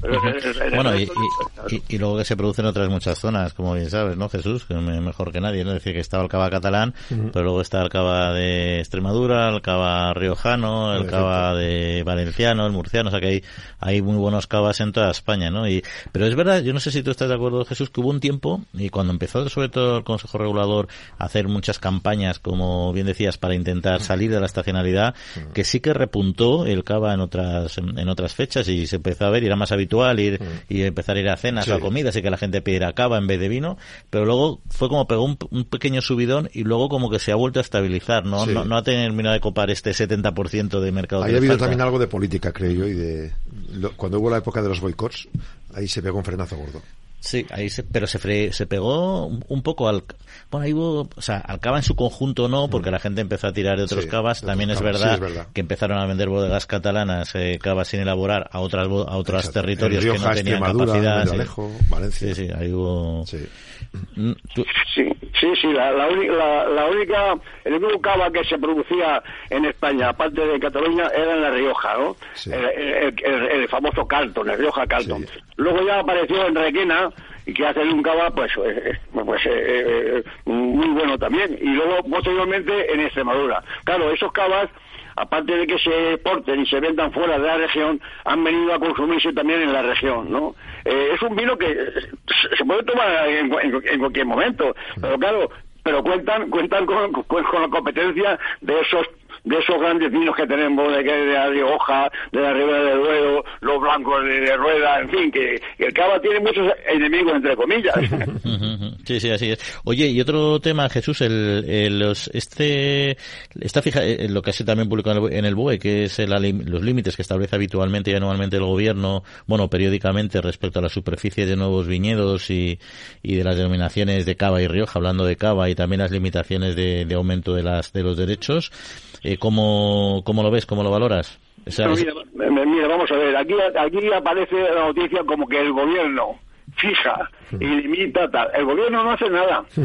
Bueno, y, resto- y- y- y luego que se produce en otras muchas zonas, como bien sabes, ¿no, Jesús? Que me- mejor que nadie, ¿no? Es decir, que está el cava catalán, pero luego está el cava de Extremadura, el cava riojano, el cava de valenciano, el murciano, o sea que hay, hay muy buenos cavas en toda España, ¿no? Y, pero es verdad, yo no sé si tú estás de acuerdo, Jesús, que hubo un tiempo, y cuando empezó sobre todo el Consejo Regulador a hacer muchas campañas, como bien decías, para intentar salir de la estacionalidad, que sí que repuntó el cava en otras, en, en otras fechas y se empezó a ver, y era más habitual ir y empezar a ir a cenas Sí. o a comidas y que la gente pidiera cava en vez de vino, pero luego fue como pegó un, un pequeño subidón y luego como que se ha vuelto a estabilizar, ¿no? Sí. No, no ha terminado de copar este 70% de mercado. Ahí ha habido también algo de política, creo yo, y de lo- cuando hubo la época de los boicots, ahí se pegó un frenazo gordo. Sí, ahí se, pero se, fre- se pegó un, poco al, bueno, ahí hubo, o sea, al cava en su conjunto no, porque la gente empezó a tirar de otros Sí, cavas. También es verdad, sí, es verdad. que empezaron a vender bodegas catalanas, eh, cavas sin elaborar a otras, bo- a otros Exacto. territorios que no tenían capacidad. sí. Valencia. Sí, sí, ahí hubo. Sí. Mm, tú- Sí, sí, sí, la, la, la- la única, el único cava que se producía en España, aparte de Cataluña, era en La Rioja, ¿no? Sí. El, el- el- el famoso Carlton, el Rioja Carlton. Sí. Luego ya apareció en Requena, y que hace un cava, pues, eh, eh, pues eh, eh, muy bueno también. Y luego, posteriormente, en Extremadura. Claro, esos cavas aparte de que se exporten y se vendan fuera de la región, han venido a consumirse también en la región, ¿no? Eh, es un vino que se- se puede tomar en, cualquier momento, pero claro, pero cuentan cuentan con- con la competencia de esos de esos grandes vinos que tenemos de, de la Rioja, de la Ribera del Duero, los blancos de, Rueda, en fin, que, el cava tiene muchos enemigos entre comillas. Sí, sí, así es. Oye, y otro tema, Jesús, el, el- los, este, está fija, eh, lo que se también publicó en el, el BOE, que es lim- los límites que establece habitualmente y anualmente el gobierno, bueno, periódicamente respecto a la superficie de nuevos viñedos y, y de las denominaciones de Cava y Rioja, hablando de Cava y también las limitaciones de, aumento de las, de los derechos. Eh, ¿cómo, ¿Cómo lo ves? ¿Cómo lo valoras? Esa- mira, vamos a ver, aquí, aquí aparece la noticia como que el gobierno fija y limita tal. El gobierno no hace nada.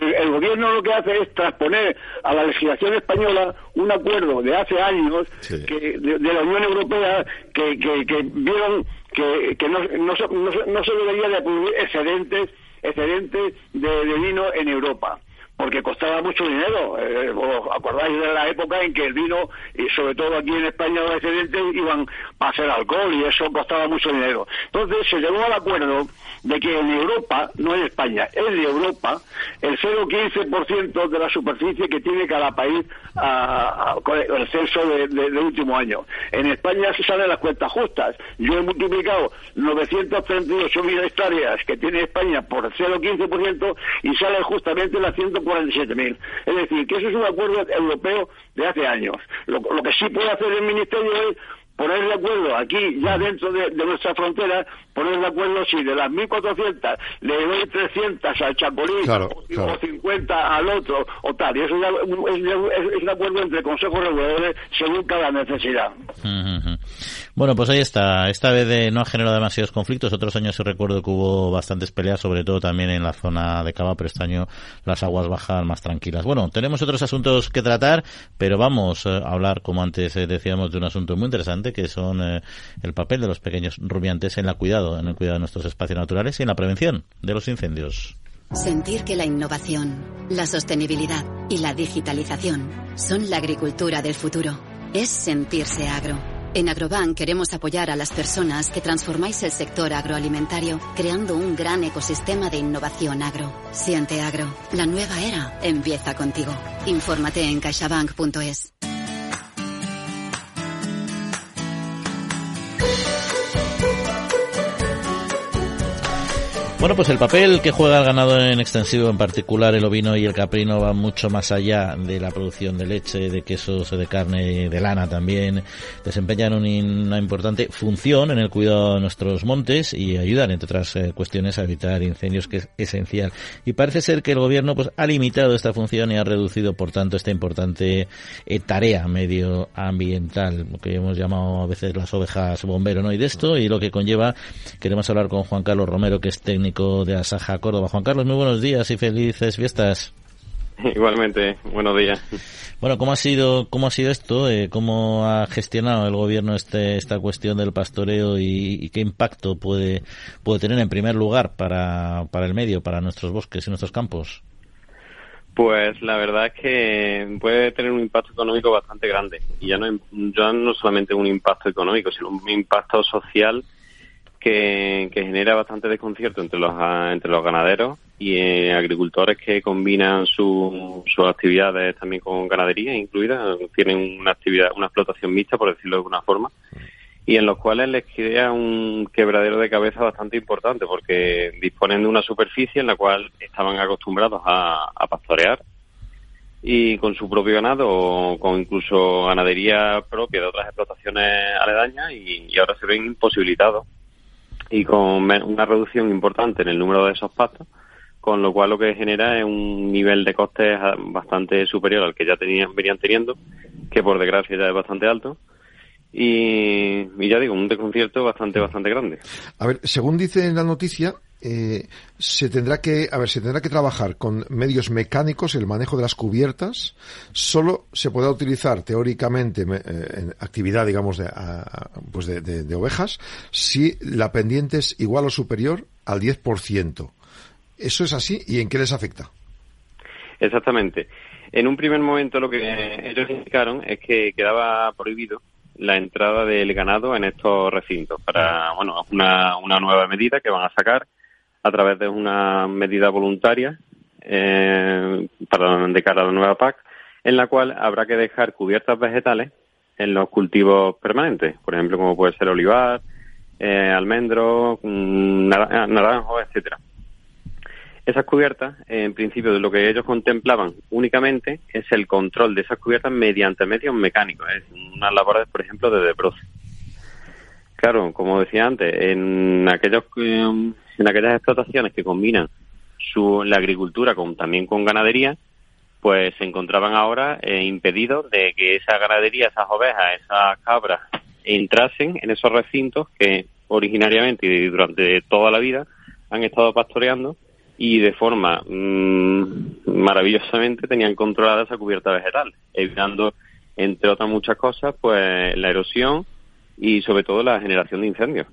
El, el gobierno lo que hace es transponer a la legislación española un acuerdo de hace años Sí. que, de, de la Unión Europea que, que, que vieron que, que no, no, se, no, no se debería de producir excedentes, excedentes de, de vino en Europa porque costaba mucho dinero. Eh, ¿Os acordáis de la época en que el vino, y sobre todo aquí en España, los excedentes iban para hacer alcohol y eso costaba mucho dinero? Entonces se llegó al acuerdo de que en Europa, no en España, en Europa, el 0,15% de la superficie que tiene cada país a- con el censo de- de- del último año. En España se salen las cuentas justas. Yo he multiplicado 938.000 hectáreas que tiene España por el 0,15% y sale justamente las 147.000. Es decir, que eso es un acuerdo europeo de hace años. Lo, lo que sí puede hacer el Ministerio es poner de acuerdo aquí, ya dentro de, de nuestra frontera, poner de acuerdo si de las 1.400 le doy 300 al Chapolín Claro, o, claro. o 50 al otro o tal. Y eso ya es, es- es un acuerdo entre consejos reguladores según cada necesidad. Bueno, pues ahí está. Esta vez eh, no ha generado demasiados conflictos. Otros años sí recuerdo que hubo bastantes peleas, sobre todo también en la zona de Cava, pero este año las aguas bajan más tranquilas. Bueno, tenemos otros asuntos que tratar, pero vamos eh, a hablar, como antes eh, decíamos, de un asunto muy interesante, que son el papel de los pequeños rumiantes en la cuidado, en el cuidado de nuestros espacios naturales y en la prevención de los incendios. Sentir que la innovación, la sostenibilidad y la digitalización son la agricultura del futuro. Es sentirse agro. En Agrobank queremos apoyar a las personas que transformáis el sector agroalimentario creando un gran ecosistema de innovación agro. Siente agro. La nueva era empieza contigo. Infórmate en caixabank.es. Bueno, pues el papel que juega el ganado en extensivo, en particular el ovino y el caprino, va mucho más allá de la producción de leche, de quesos, de carne, de lana también. Desempeñan una importante función en el cuidado de nuestros montes y ayudan, entre otras eh, cuestiones, a evitar incendios, que es esencial. Y parece ser que el gobierno pues ha limitado esta función y ha reducido, por tanto, esta importante eh, tarea medioambiental, lo que hemos llamado a veces las ovejas bombero, ¿no? Y de esto y lo que conlleva, queremos hablar con Juan Carlos Romero, que es técnico de Asaja Córdoba. Juan Carlos, muy buenos días y felices fiestas. Igualmente, buenos días. Bueno, ¿cómo ha sido, cómo ha sido esto? Eh, ¿Cómo ha gestionado el gobierno este, esta cuestión del pastoreo y, qué impacto puede, puede tener en primer lugar para, para el medio, para nuestros bosques y nuestros campos? Pues la verdad es que puede tener un impacto económico bastante grande. Y ya no, ya no solamente un impacto económico, sino un impacto social que, genera bastante desconcierto entre los, ah, entre los ganaderos y eh, agricultores que combinan sus actividades también con ganadería incluida, tienen una actividad, una explotación mixta, por decirlo de alguna forma, y en los cuales les crea un quebradero de cabeza bastante importante porque disponen de una superficie en la cual estaban acostumbrados a, pastorear y con su propio ganado o con incluso ganadería propia de otras explotaciones aledañas y ahora se ven imposibilitados y con una reducción importante en el número de esos pastos, con lo cual lo que genera es un nivel de costes bastante superior al que ya tenían, venían teniendo, que por desgracia ya es bastante alto. Y, ya digo, un desconcierto bastante, bastante grande. A ver, según dice en la noticia, eh, se tendrá que, a ver, se tendrá que trabajar con medios mecánicos el manejo de las cubiertas. Solo se podrá utilizar teóricamente eh, en actividad, digamos, de, pues de, ovejas si la pendiente es igual o superior al 10%. ¿Eso es así? ¿Y en qué les afecta? Exactamente. En un primer momento lo que ellos indicaron es que quedaba prohibido la entrada del ganado en estos recintos para, bueno, una, una nueva medida que van a sacar a través de una medida voluntaria eh, para de cara a la nueva PAC, en la cual habrá que dejar cubiertas vegetales en los cultivos permanentes, por ejemplo, como puede ser olivar, eh, almendro, mm, naranjo, etcétera. Esas cubiertas, en principio, de lo que ellos contemplaban únicamente es el control de esas cubiertas mediante medios mecánicos, es unas labores, por ejemplo, de debroce. Claro, como decía antes, en aquellos eh, en aquellas explotaciones que combinan su, la agricultura con, también con ganadería, pues se encontraban ahora eh, impedidos de que esa ganadería, esas ovejas, esas cabras entrasen en esos recintos que originariamente y durante toda la vida han estado pastoreando y de forma mm, maravillosamente tenían controlada esa cubierta vegetal, evitando, entre otras muchas cosas, pues la erosión y sobre todo la generación de incendios.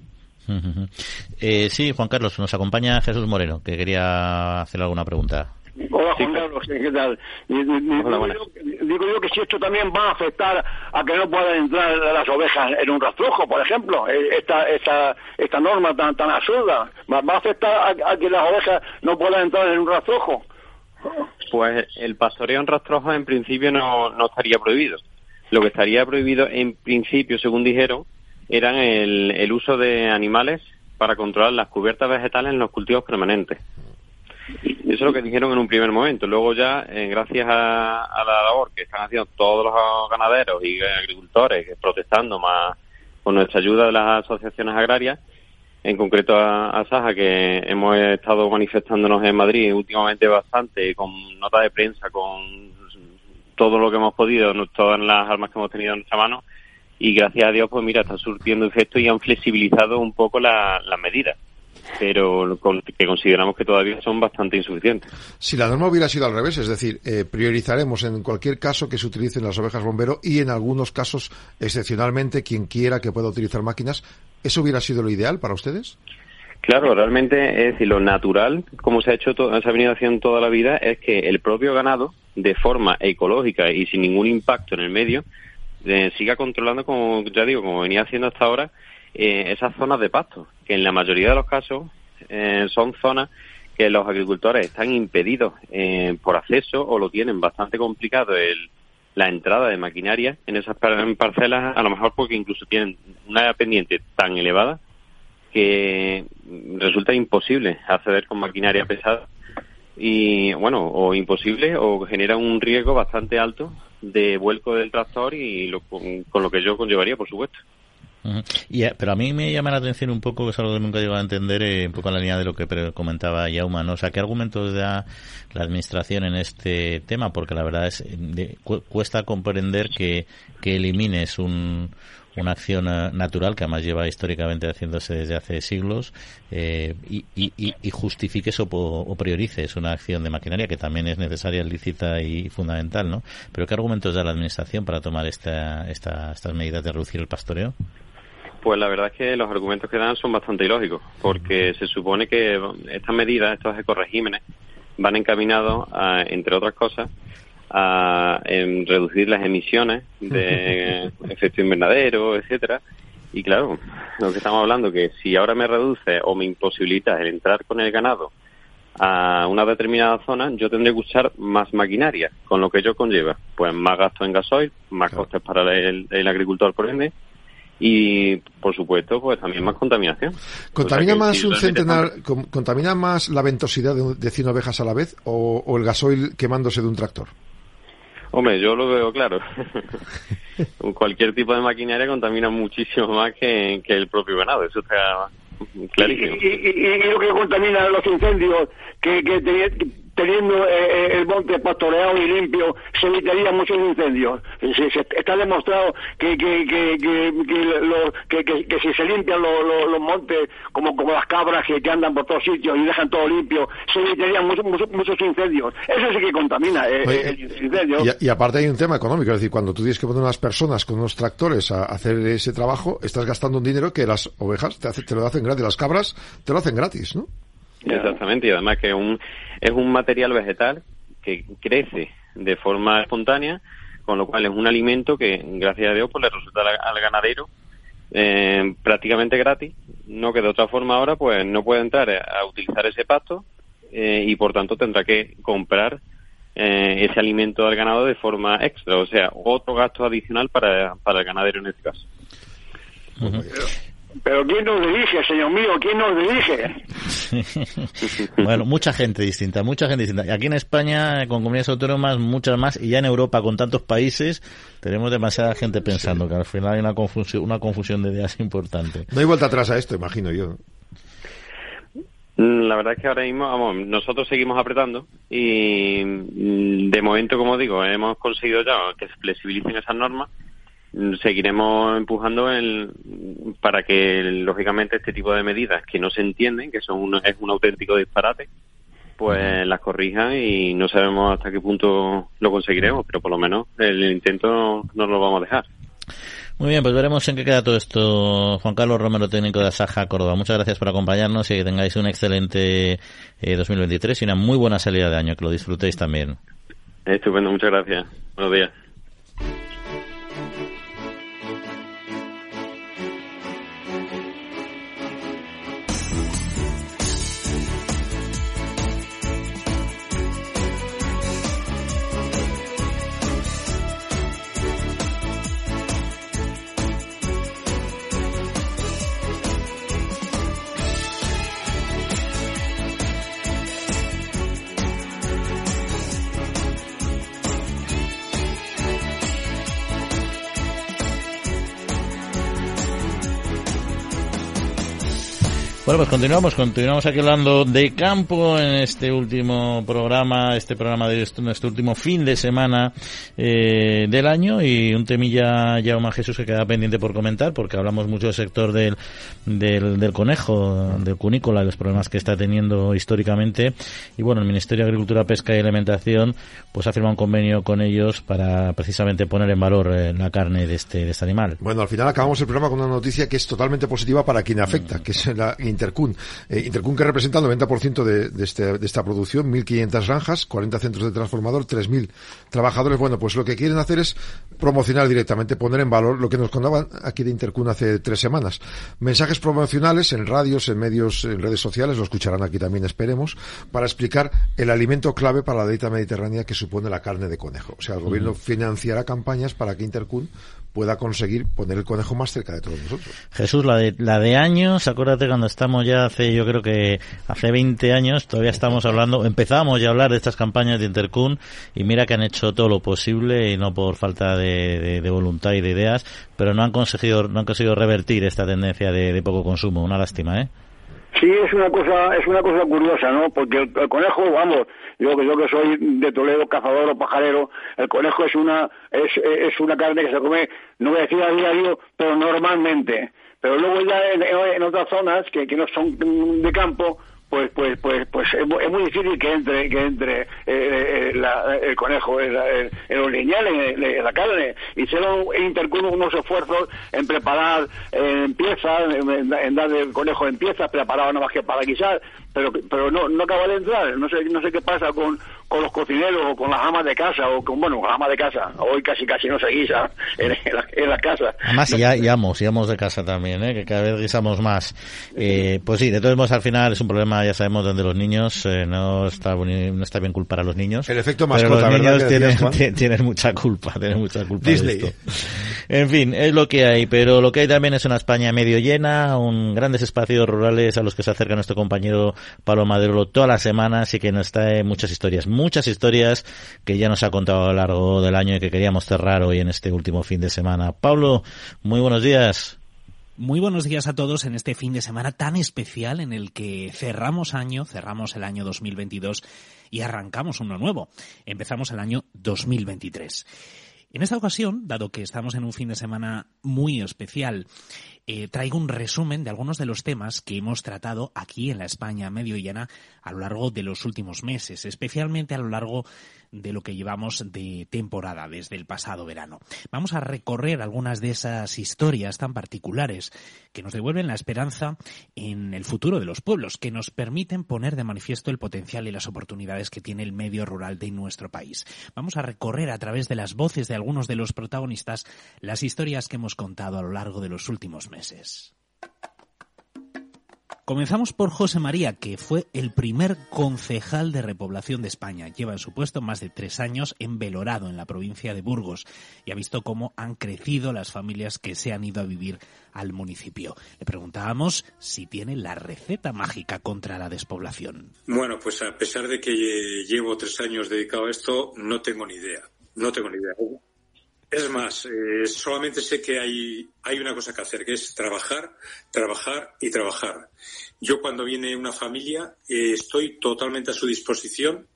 Eh, sí, Juan Carlos, nos acompaña Jesús Moreno, que quería hacer alguna pregunta. Hola Juan Carlos, ¿qué tal? Digo, yo que si esto también va a afectar a que no puedan entrar las ovejas en un rastrojo, por ejemplo, eh, esta esta esta norma tan tan absurda, ¿va, a afectar a, que las ovejas no puedan entrar en un rastrojo? Pues el pastoreo en rastrojo en principio no, no estaría prohibido. Lo que estaría prohibido en principio, según dijeron, eran el, el uso de animales para controlar las cubiertas vegetales en los cultivos permanentes. Eso es lo que dijeron en un primer momento. Luego ya, eh, gracias a, la labor que están haciendo todos los ganaderos y agricultores, protestando más con nuestra ayuda de las asociaciones agrarias, en concreto a, a, Saja, que hemos estado manifestándonos en Madrid últimamente bastante, con nota de prensa, con todo lo que hemos podido, todas las armas que hemos tenido en nuestra mano, y gracias a Dios, pues mira, está surtiendo efecto y han flexibilizado un poco las medidas pero que consideramos que todavía son bastante insuficientes. Si la norma hubiera sido al revés, es decir, eh, priorizaremos en cualquier caso que se utilicen las ovejas bombero y en algunos casos, excepcionalmente, quien quiera que pueda utilizar máquinas, ¿eso hubiera sido lo ideal para ustedes? Claro, realmente es decir, lo natural, como se ha hecho, se ha venido haciendo toda la vida, es que el propio ganado, de forma ecológica y sin ningún impacto en el medio, eh, siga controlando, como ya digo, como venía haciendo hasta ahora, eh, esas zonas de pasto, que en la mayoría de los casos eh, son zonas que los agricultores están impedidos por acceso o lo tienen bastante complicado el, la entrada de maquinaria en esas parcelas, a lo mejor porque incluso tienen una pendiente tan elevada que resulta imposible acceder con maquinaria pesada y bueno o imposible o genera un riesgo bastante alto de vuelco del tractor y con, lo que yo conllevaría por supuesto eh, pero a mí me llama la atención un poco, es algo que nunca he a entender, eh, un poco en la línea de lo que comentaba Yauma, ¿no? O sea, ¿qué argumentos da la Administración en este tema? Porque la verdad es, cuesta comprender que, que elimines un, una acción eh, natural que además lleva históricamente haciéndose desde hace siglos eh, y, y, y, justifiques o, o, priorices una acción de maquinaria que también es necesaria, lícita y fundamental, ¿no? Pero ¿qué argumentos da la Administración para tomar esta, esta, estas medidas de reducir el pastoreo? Pues la verdad es que los argumentos que dan son bastante ilógicos, porque se supone que estas medidas, estos ecoregímenes, van encaminados, a, entre otras cosas, a en reducir las emisiones de efecto invernadero, etcétera. Y claro, lo que estamos hablando que si ahora me reduce o me imposibilita el entrar con el ganado a una determinada zona, yo tendré que usar más maquinaria, con lo que ello conlleva, pues más gasto en gasoil, más costes para el, agricultor por ende, y por supuesto pues también más contaminación. Contamina más un centenar contamina más la ventosidad de, de 100 ovejas a la vez o, o, el gasoil quemándose de un tractor Hombre, yo lo veo claro. Cualquier tipo de maquinaria contamina muchísimo más que, el propio ganado, eso está clarísimo. Y, y, lo que contamina los incendios, que, que, teniendo eh, eh, el monte pastoreado y limpio, se evitaría muchos incendios. está demostrado que que, que, que, que, si se limpian los, montes, como, como las cabras que, andan por todos sitios y dejan todo limpio, se evitarían muchos, muchos, incendios. Eso sí que contamina eh, el incendio. Y, aparte hay un tema económico, es decir, cuando tú tienes que poner unas personas con unos tractores a hacer ese trabajo, estás gastando un dinero que las ovejas te, te lo hacen gratis, las cabras te lo hacen gratis, ¿no? Exactamente, y además que un, es un material vegetal que crece de forma espontánea, con lo cual es un alimento que, gracias a Dios, pues le resulta al, ganadero eh, prácticamente gratis, no que de otra forma ahora pues no puede entrar a utilizar ese pasto eh, y por tanto tendrá que comprar eh, ese alimento al ganado de forma extra, o sea, otro gasto adicional para, para el ganadero en este caso. Pero ¿quién nos dirige, señor mío? ¿Quién nos dirige? bueno, mucha gente distinta, mucha gente distinta. Aquí en España, con comunidades autónomas, muchas más, y ya en Europa, con tantos países, tenemos demasiada gente pensando que al final hay una confusión, una confusión de ideas importante. No hay vuelta atrás a esto, imagino yo. Mm, la verdad es que ahora mismo, vamos, nosotros seguimos apretando y mm, de momento, como digo, hemos conseguido ya que se flexibilicen esas normas seguiremos empujando el, para que, lógicamente, este tipo de medidas que no se entienden, que son un, es un auténtico disparate, pues las corrijan y no sabemos hasta qué punto lo conseguiremos, pero por lo menos el intento no lo vamos a dejar. Muy bien, pues veremos en qué queda todo esto. Juan Carlos Romero, técnico de Asaja Córdoba. Muchas gracias por acompañarnos y que tengáis un excelente 2023 eh, y una muy buena salida de año, que lo disfrutéis también. Estupendo, muchas gracias. Buenos días. Bueno, pues continuamos, continuamos aquí hablando de campo en este último programa, este programa de este, último fin de semana eh, del año y un temilla ya más Jesús que queda pendiente por comentar porque hablamos mucho del sector del, del, del conejo, del cunícola, los problemas que está teniendo históricamente y bueno, el Ministerio de Agricultura, Pesca y Alimentación pues ha firmado un convenio con ellos para precisamente poner en valor eh, la carne de este, de este animal. Bueno, al final acabamos el programa con una noticia que es totalmente positiva para quien afecta, que es la Intercun. Eh, Intercun que representa el 90% de, de, este, de esta producción, 1.500 granjas, 40 centros de transformador, 3.000 trabajadores. Bueno, pues lo que quieren hacer es promocionar directamente, poner en valor lo que nos contaban aquí de Intercun hace tres semanas. Mensajes promocionales en radios, en medios, en redes sociales, lo escucharán aquí también, esperemos, para explicar el alimento clave para la dieta mediterránea que supone la carne de conejo. O sea, el gobierno financiará campañas para que Intercun pueda conseguir poner el conejo más cerca de todos nosotros. Jesús, la de, la de años, acuérdate cuando estamos ya hace, yo creo que hace 20 años, todavía estamos hablando, empezamos ya a hablar de estas campañas de Intercun y mira que han hecho todo lo posible y no por falta de, voluntad y de ideas, pero no han conseguido, no han conseguido revertir esta tendencia de, poco consumo. Una lástima, ¿eh? Sí, es una cosa, es una cosa curiosa, ¿no? Porque el, conejo, vamos, yo, yo que soy de Toledo, cazador o pajarero, el conejo es una, es, es una carne que se come, no voy a decir a diario, pero normalmente. Pero luego ya en, otras zonas que, que no son de campo, pues pues pues pues es muy difícil que entre que entre eh, eh, el conejo en, los lineales en, la carne. Hicieron unos esfuerzos en preparar en piezas en, dar el conejo en piezas preparado nada más que para guisar. Pero pero no no acaba de entrar. No sé no sé qué pasa con con los cocineros o con las amas de casa o con bueno amas de casa. Hoy casi casi no se guisa en, la, en las casas además ya y amos y amos de casa también ¿eh? que cada vez guisamos más. Eh, pues sí de todos modos al final es un problema ya sabemos donde los niños eh, no está no está bien culpar a los niños el efecto mascota pero los niños tienen, tienen mucha culpa tienen mucha culpa Disney. De esto. en fin es lo que hay pero lo que hay también es una España medio llena un grandes espacios rurales a los que se acerca nuestro compañero Pablo Madero todas las semanas y que nos trae muchas historias muchas historias que ya nos ha contado a lo largo del año y que queríamos cerrar hoy en este último fin de semana. Pablo, muy buenos días. Muy buenos días a todos en este fin de semana tan especial en el que cerramos año, cerramos el año 2022 y arrancamos uno nuevo. Empezamos el año 2023. En esta ocasión, dado que estamos en un fin de semana muy especial, eh, traigo un resumen de algunos de los temas que hemos tratado aquí en la España medio llana a lo largo de los últimos meses, especialmente a lo largo de lo que llevamos de temporada desde el pasado verano. Vamos a recorrer algunas de esas historias tan particulares que nos devuelven la esperanza en el futuro de los pueblos, que nos permiten poner de manifiesto el potencial y las oportunidades que tiene el medio rural de nuestro país. Vamos a recorrer a través de las voces de algunos de los protagonistas las historias que hemos contado a lo largo de los últimos meses. Comenzamos por José María, que fue el primer concejal de repoblación de España. Lleva en su puesto más de tres años en Belorado, en la provincia de Burgos, y ha visto cómo han crecido las familias que se han ido a vivir al municipio. Le preguntábamos si tiene la receta mágica contra la despoblación. Bueno, pues a pesar de que llevo tres años dedicado a esto, no tengo ni idea. No tengo ni idea. Es más, eh, solamente sé que hay, hay una cosa que hacer, que es trabajar, trabajar y trabajar. Yo cuando viene una familia eh, estoy totalmente a su disposición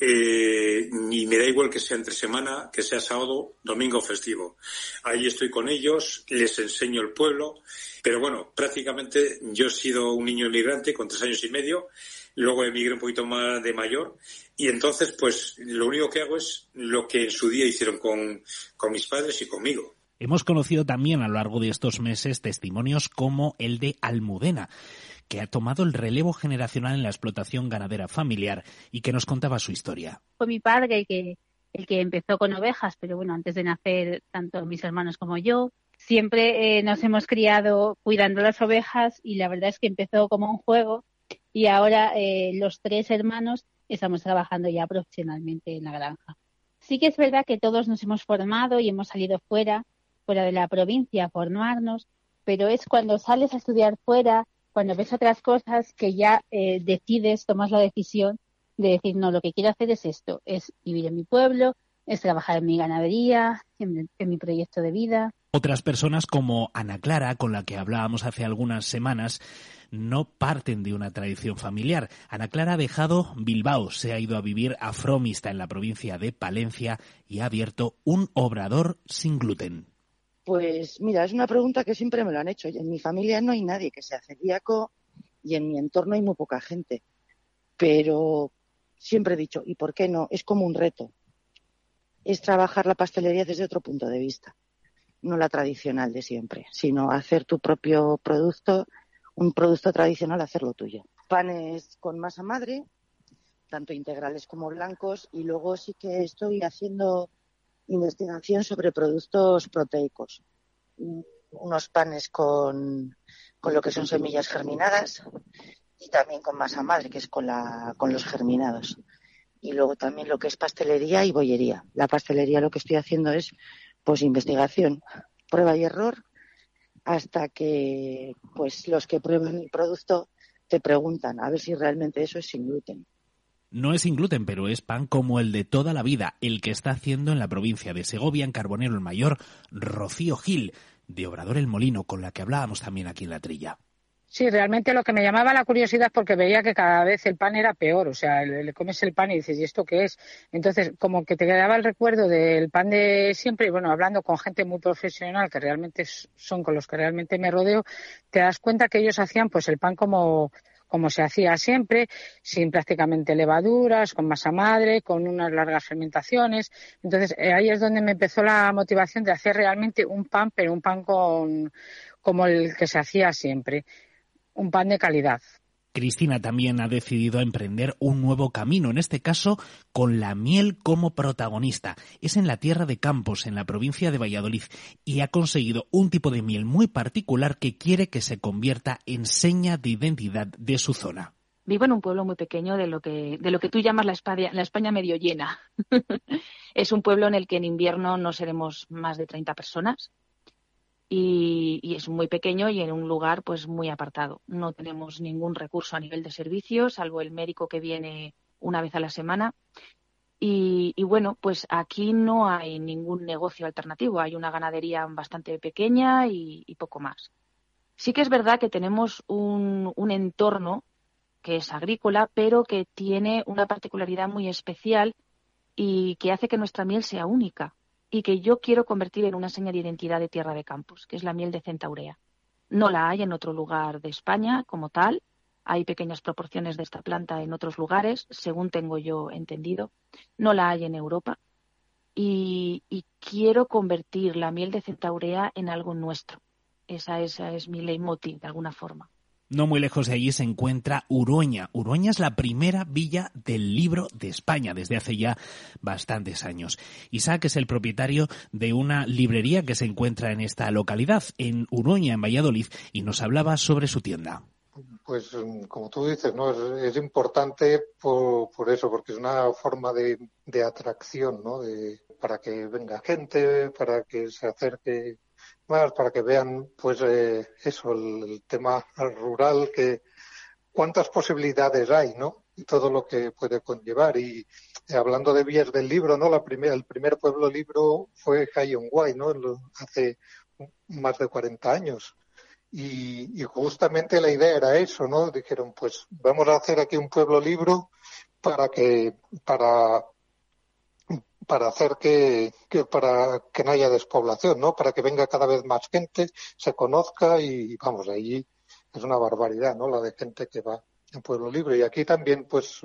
eh, y me da igual que sea entre semana, que sea sábado, domingo festivo. Ahí estoy con ellos, les enseño el pueblo, pero bueno, prácticamente yo he sido un niño inmigrante con tres años y medio, luego emigré un poquito más de mayor y entonces, pues lo único que hago es lo que en su día hicieron con, con mis padres y conmigo. Hemos conocido también a lo largo de estos meses testimonios como el de Almudena, que ha tomado el relevo generacional en la explotación ganadera familiar y que nos contaba su historia. Fue mi padre el que, el que empezó con ovejas, pero bueno, antes de nacer, tanto mis hermanos como yo, siempre eh, nos hemos criado cuidando las ovejas y la verdad es que empezó como un juego y ahora eh, los tres hermanos estamos trabajando ya profesionalmente en la granja. Sí que es verdad que todos nos hemos formado y hemos salido fuera, fuera de la provincia a formarnos, pero es cuando sales a estudiar fuera, cuando ves otras cosas que ya eh, decides, tomas la decisión de decir, no, lo que quiero hacer es esto, es vivir en mi pueblo, es trabajar en mi ganadería, en, en mi proyecto de vida. Otras personas como Ana Clara, con la que hablábamos hace algunas semanas, no parten de una tradición familiar. Ana Clara ha dejado Bilbao, se ha ido a vivir a Fromista en la provincia de Palencia y ha abierto un obrador sin gluten. Pues mira, es una pregunta que siempre me lo han hecho. En mi familia no hay nadie que sea celíaco y en mi entorno hay muy poca gente. Pero siempre he dicho, ¿y por qué no? Es como un reto. Es trabajar la pastelería desde otro punto de vista. No la tradicional de siempre, sino hacer tu propio producto un producto tradicional hacerlo tuyo. Panes con masa madre, tanto integrales como blancos, y luego sí que estoy haciendo investigación sobre productos proteicos. Unos panes con, con lo que son semillas germinadas y también con masa madre, que es con, la, con los germinados. Y luego también lo que es pastelería y bollería. La pastelería lo que estoy haciendo es pues investigación, prueba y error, hasta que pues los que prueban el producto te preguntan a ver si realmente eso es sin gluten. No es sin gluten, pero es pan como el de toda la vida, el que está haciendo en la provincia de Segovia, en Carbonero el Mayor, Rocío Gil, de Obrador el Molino, con la que hablábamos también aquí en la trilla. Sí, realmente lo que me llamaba la curiosidad porque veía que cada vez el pan era peor, o sea, le, comes el pan y dices, ¿y esto qué es? Entonces, como que te quedaba el recuerdo del pan de siempre y bueno, hablando con gente muy profesional que realmente son con los que realmente me rodeo, te das cuenta que ellos hacían pues el pan como como se hacía siempre, sin prácticamente levaduras, con masa madre, con unas largas fermentaciones. Entonces, eh, ahí es donde me empezó la motivación de hacer realmente un pan, pero un pan con, como el que se hacía siempre un pan de calidad. Cristina también ha decidido emprender un nuevo camino, en este caso con la miel como protagonista. Es en la tierra de Campos, en la provincia de Valladolid, y ha conseguido un tipo de miel muy particular que quiere que se convierta en seña de identidad de su zona. Vivo en un pueblo muy pequeño de lo que, de lo que tú llamas la España, la España medio llena. es un pueblo en el que en invierno no seremos más de 30 personas y, es muy pequeño y en un lugar pues muy apartado. No tenemos ningún recurso a nivel de servicios, salvo el médico que viene una vez a la semana. Y, bueno, pues aquí no hay ningún negocio alternativo. Hay una ganadería bastante pequeña y, poco más. Sí que es verdad que tenemos un, entorno que es agrícola, pero que tiene una particularidad muy especial y que hace que nuestra miel sea única y que yo quiero convertir en una señal de identidad de Tierra de Campos, que es la miel de centaurea. No la hay en otro lugar de España como tal. Hay pequeñas proporciones de esta planta en otros lugares, según tengo yo entendido. No la hay en Europa. Y, quiero convertir la miel de centaurea en algo nuestro. Esa, esa es mi leitmotiv, de alguna forma. No muy lejos de allí se encuentra Urueña. Urueña es la primera villa del libro de España desde hace ya bastantes años. Isaac es el propietario de una librería que se encuentra en esta localidad, en Urueña, en Valladolid, y nos hablaba sobre su tienda. Pues como tú dices, no es, importante por, eso, porque es una forma de, atracción, ¿no? para que venga gente, para que se acerque más para que vean, pues, eh, eso, el, tema rural, que cuántas posibilidades hay, ¿no? Y todo lo que puede conllevar. Y eh, hablando de vías del libro, ¿no? La primera, el primer pueblo libro fue Guay, ¿no? Hace más de 40 años. Y, y, justamente la idea era eso, ¿no? Dijeron, pues vamos a hacer aquí un pueblo libro para que, para para hacer que, para que no haya despoblación, ¿no? Para que venga cada vez más gente, se conozca y vamos, allí es una barbaridad, ¿no? La de gente que va en Pueblo Libre y aquí también, pues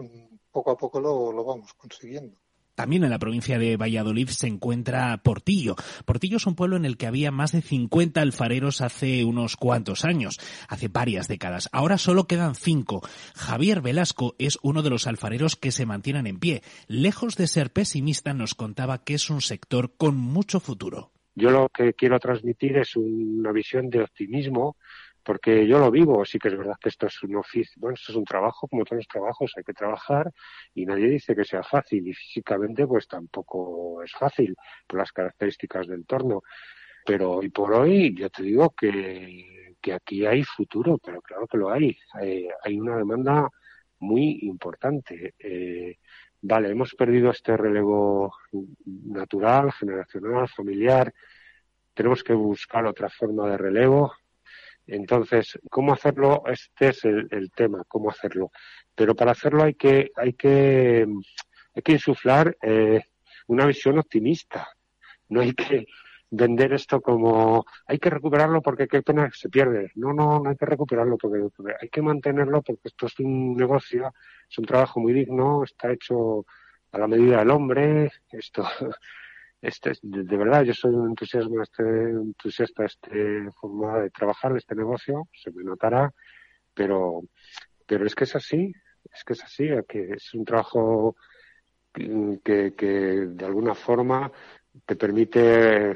poco a poco lo, lo vamos consiguiendo. También en la provincia de Valladolid se encuentra Portillo. Portillo es un pueblo en el que había más de 50 alfareros hace unos cuantos años, hace varias décadas. Ahora solo quedan cinco. Javier Velasco es uno de los alfareros que se mantienen en pie. Lejos de ser pesimista, nos contaba que es un sector con mucho futuro. Yo lo que quiero transmitir es una visión de optimismo porque yo lo vivo, sí que es verdad que esto es un oficio, bueno, esto es un trabajo, como todos los trabajos, hay que trabajar y nadie dice que sea fácil y físicamente pues tampoco es fácil por las características del entorno. Pero hoy por hoy yo te digo que, que aquí hay futuro, pero claro que lo hay. Eh, hay una demanda muy importante. Eh, vale, hemos perdido este relevo natural, generacional, familiar. Tenemos que buscar otra forma de relevo entonces, ¿cómo hacerlo? Este es el, tema, cómo hacerlo. Pero para hacerlo hay que, hay que, hay que insuflar eh, una visión optimista. No hay que vender esto como hay que recuperarlo porque qué pena se pierde. No, no, no hay que recuperarlo porque hay que mantenerlo porque esto es un negocio, es un trabajo muy digno, está hecho a la medida del hombre. Esto este, de, verdad, yo soy un entusiasmo, este, entusiasta este forma de trabajar, de este negocio, se me notará, pero, pero es que es así, es que es así, que es un trabajo que, que de alguna forma te permite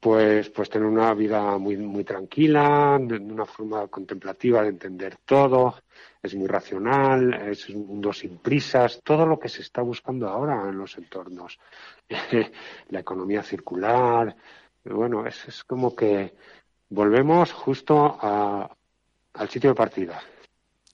pues, pues tener una vida muy, muy tranquila, de una forma contemplativa de entender todo, es muy racional, es un mundo sin prisas, todo lo que se está buscando ahora en los entornos. La economía circular, bueno, es, es como que volvemos justo a, al sitio de partida.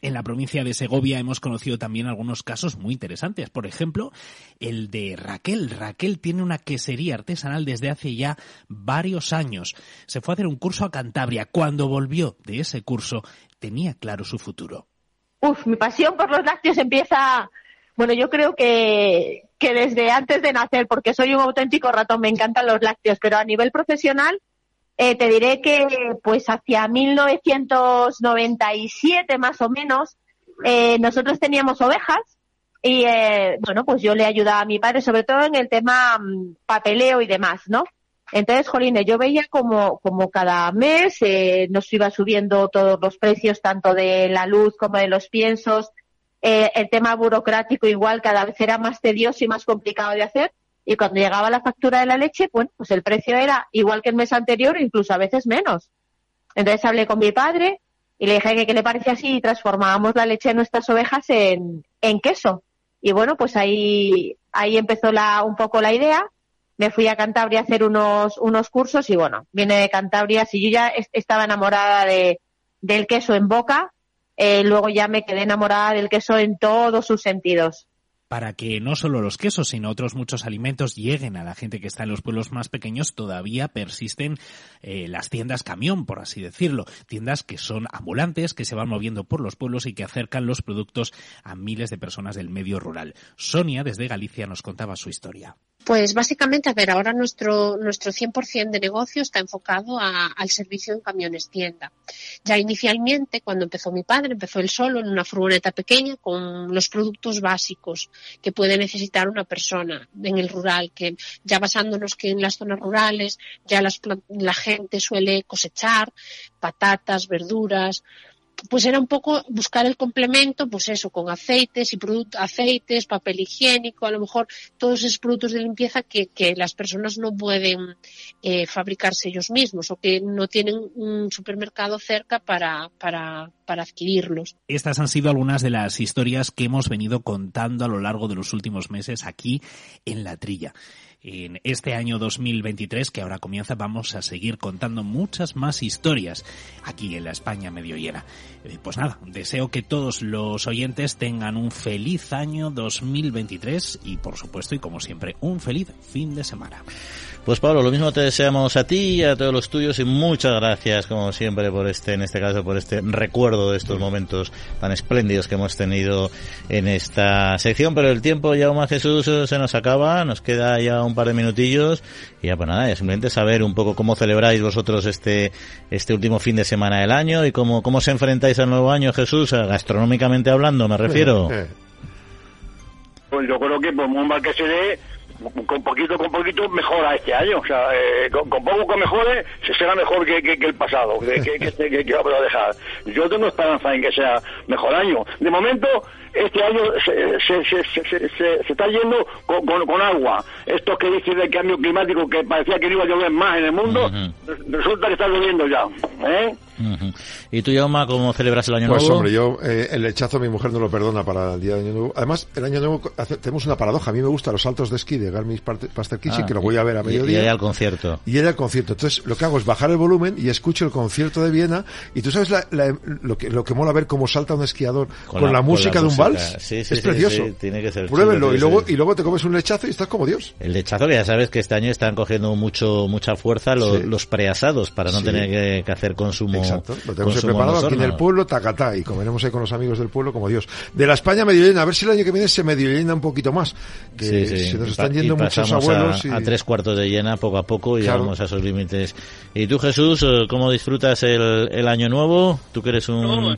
En la provincia de Segovia hemos conocido también algunos casos muy interesantes. Por ejemplo, el de Raquel. Raquel tiene una quesería artesanal desde hace ya varios años. Se fue a hacer un curso a Cantabria. Cuando volvió de ese curso, tenía claro su futuro. Uf, mi pasión por los lácteos empieza, bueno, yo creo que, que desde antes de nacer, porque soy un auténtico ratón, me encantan los lácteos, pero a nivel profesional eh, te diré que pues hacia 1997 más o menos eh, nosotros teníamos ovejas y eh, bueno pues yo le ayudaba a mi padre sobre todo en el tema mm, papeleo y demás, ¿no? Entonces, Jolines, yo veía como, como cada mes eh, nos iba subiendo todos los precios, tanto de la luz como de los piensos. Eh, el tema burocrático igual cada vez era más tedioso y más complicado de hacer. Y cuando llegaba la factura de la leche, bueno, pues el precio era igual que el mes anterior, incluso a veces menos. Entonces hablé con mi padre y le dije que qué le parecía si transformábamos la leche de nuestras ovejas en, en queso. Y bueno, pues ahí, ahí empezó la, un poco la idea. Me fui a Cantabria a hacer unos, unos cursos y bueno, viene de Cantabria. Si yo ya estaba enamorada de, del queso en boca, eh, luego ya me quedé enamorada del queso en todos sus sentidos para que no solo los quesos, sino otros muchos alimentos lleguen a la gente que está en los pueblos más pequeños, todavía persisten eh, las tiendas camión, por así decirlo. Tiendas que son ambulantes, que se van moviendo por los pueblos y que acercan los productos a miles de personas del medio rural. Sonia, desde Galicia, nos contaba su historia. Pues básicamente, a ver, ahora nuestro, nuestro 100% de negocio está enfocado al servicio en camiones tienda. Ya inicialmente, cuando empezó mi padre, empezó él solo en una furgoneta pequeña con los productos básicos que puede necesitar una persona en el rural, que ya basándonos que en las zonas rurales ya las, la gente suele cosechar patatas, verduras, pues era un poco buscar el complemento, pues eso, con aceites y productos, aceites, papel higiénico, a lo mejor todos esos productos de limpieza que, que las personas no pueden eh, fabricarse ellos mismos o que no tienen un supermercado cerca para, para, para adquirirlos. Estas han sido algunas de las historias que hemos venido contando a lo largo de los últimos meses aquí en La Trilla en este año 2023 que ahora comienza vamos a seguir contando muchas más historias aquí en la España medio llena. Eh, pues nada, deseo que todos los oyentes tengan un feliz año 2023 y por supuesto y como siempre un feliz fin de semana. Pues Pablo, lo mismo te deseamos a ti y a todos los tuyos y muchas gracias como siempre por este, en este caso, por este recuerdo de estos momentos tan espléndidos que hemos tenido en esta sección. Pero el tiempo ya más Jesús se nos acaba, nos queda ya un par de minutillos y ya pues nada, ya simplemente saber un poco cómo celebráis vosotros este, este último fin de semana del año y cómo, cómo se enfrentáis al nuevo año Jesús, gastronómicamente hablando me refiero. Pues yo creo que por muy mal que se dé, con poquito con poquito mejora este año. O sea, eh, con, poco que mejore, será mejor que, que, el pasado, que, que, que, que, a dejar. Yo tengo esperanza en que sea mejor año. De momento, este año se, se, se, se está yendo con, con, agua. Esto que dice del cambio climático, que parecía que no iba a llover más en el mundo, resulta que está lloviendo ya. ¿eh? ¿Y tú, Yauma, cómo celebras el Año pues, Nuevo? Pues hombre, yo eh, el lechazo mi mujer no lo perdona para el día de Año Nuevo. Además, el Año Nuevo tenemos una paradoja. A mí me gustan los saltos de esquí de Garmisch Partenkirchen, ah, que lo voy a ver a mediodía. Y, ella al concierto. Y ella al concierto. Entonces, lo que hago es bajar el volumen y escucho el concierto de Viena. Y tú sabes lo, que, lo que mola ver cómo salta un esquiador con, la, música de un vals. Sí, sí, es precioso. tiene que ser. Pruébenlo. y, luego, y luego te comes un lechazo y estás como Dios. El lechazo que ya sabes que este año están cogiendo mucho mucha fuerza los, los preasados para no tener que, hacer consumo. Exacto. Lo tenemos preparado aquí en el pueblo, tacatá, y comeremos ahí con los amigos del pueblo como Dios. De la España medio llena, a ver si el año que viene se medio llena un poquito más. Que se nos están yendo muchos abuelos. A, tres cuartos de llena poco a poco y vamos a esos límites. ¿Y tú, Jesús, eh, cómo disfrutas el, el año nuevo? Tú que eres un... No,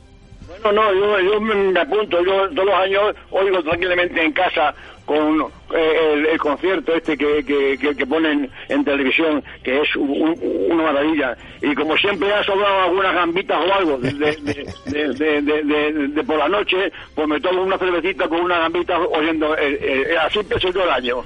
no, yo, yo me apunto, yo todos los años oigo tranquilamente en casa con eh, el, concierto este que, que, que, ponen en televisión, que es una maravilla. Y como siempre ha sobrado algunas gambitas o algo de, de, por la noche, pues me tomo una cervecita con una gambita oyendo, eh, eh, así empezó todo el año.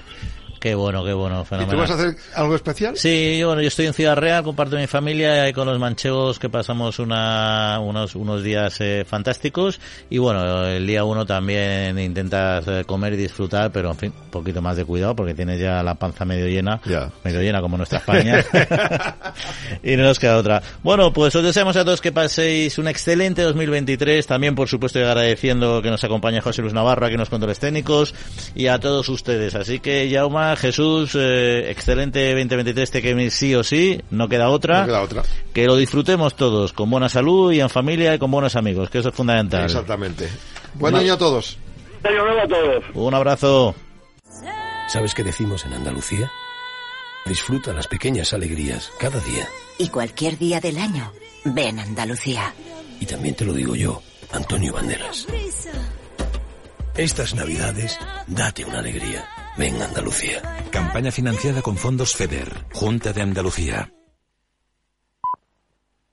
Qué bueno, qué bueno, ¿Y fenomenal. tú vas a hacer algo especial? Sí, yo, bueno, yo estoy en Ciudad Real, comparto mi familia y con los manchegos que pasamos una, unos, unos días eh, fantásticos y bueno, el día uno también intentas eh, comer y disfrutar, pero en fin, un poquito más de cuidado porque tienes ya la panza medio llena, medio llena como nuestra España y no nos queda otra. Bueno, pues os deseamos a todos que paséis un excelente 2023, también por supuesto y agradeciendo que nos acompañe José Luis Navarro aquí en los controles técnicos y a todos ustedes. Así que Jesús, eh, excelente 2023 te que sí o sí, no queda otra. No queda otra. Que lo disfrutemos todos, con buena salud y en familia y con buenos amigos, que eso es fundamental. Exactamente. Buen año a todos. Año nuevo a todos. Un abrazo. ¿Sabes qué decimos en Andalucía? Disfruta las pequeñas alegrías cada día. Y cualquier día del año, ven Andalucía. Y también te lo digo yo, Antonio Banderas. Estas navidades, date una alegría. Ven Andalucía. Campaña financiada con fondos FEDER, Junta de Andalucía.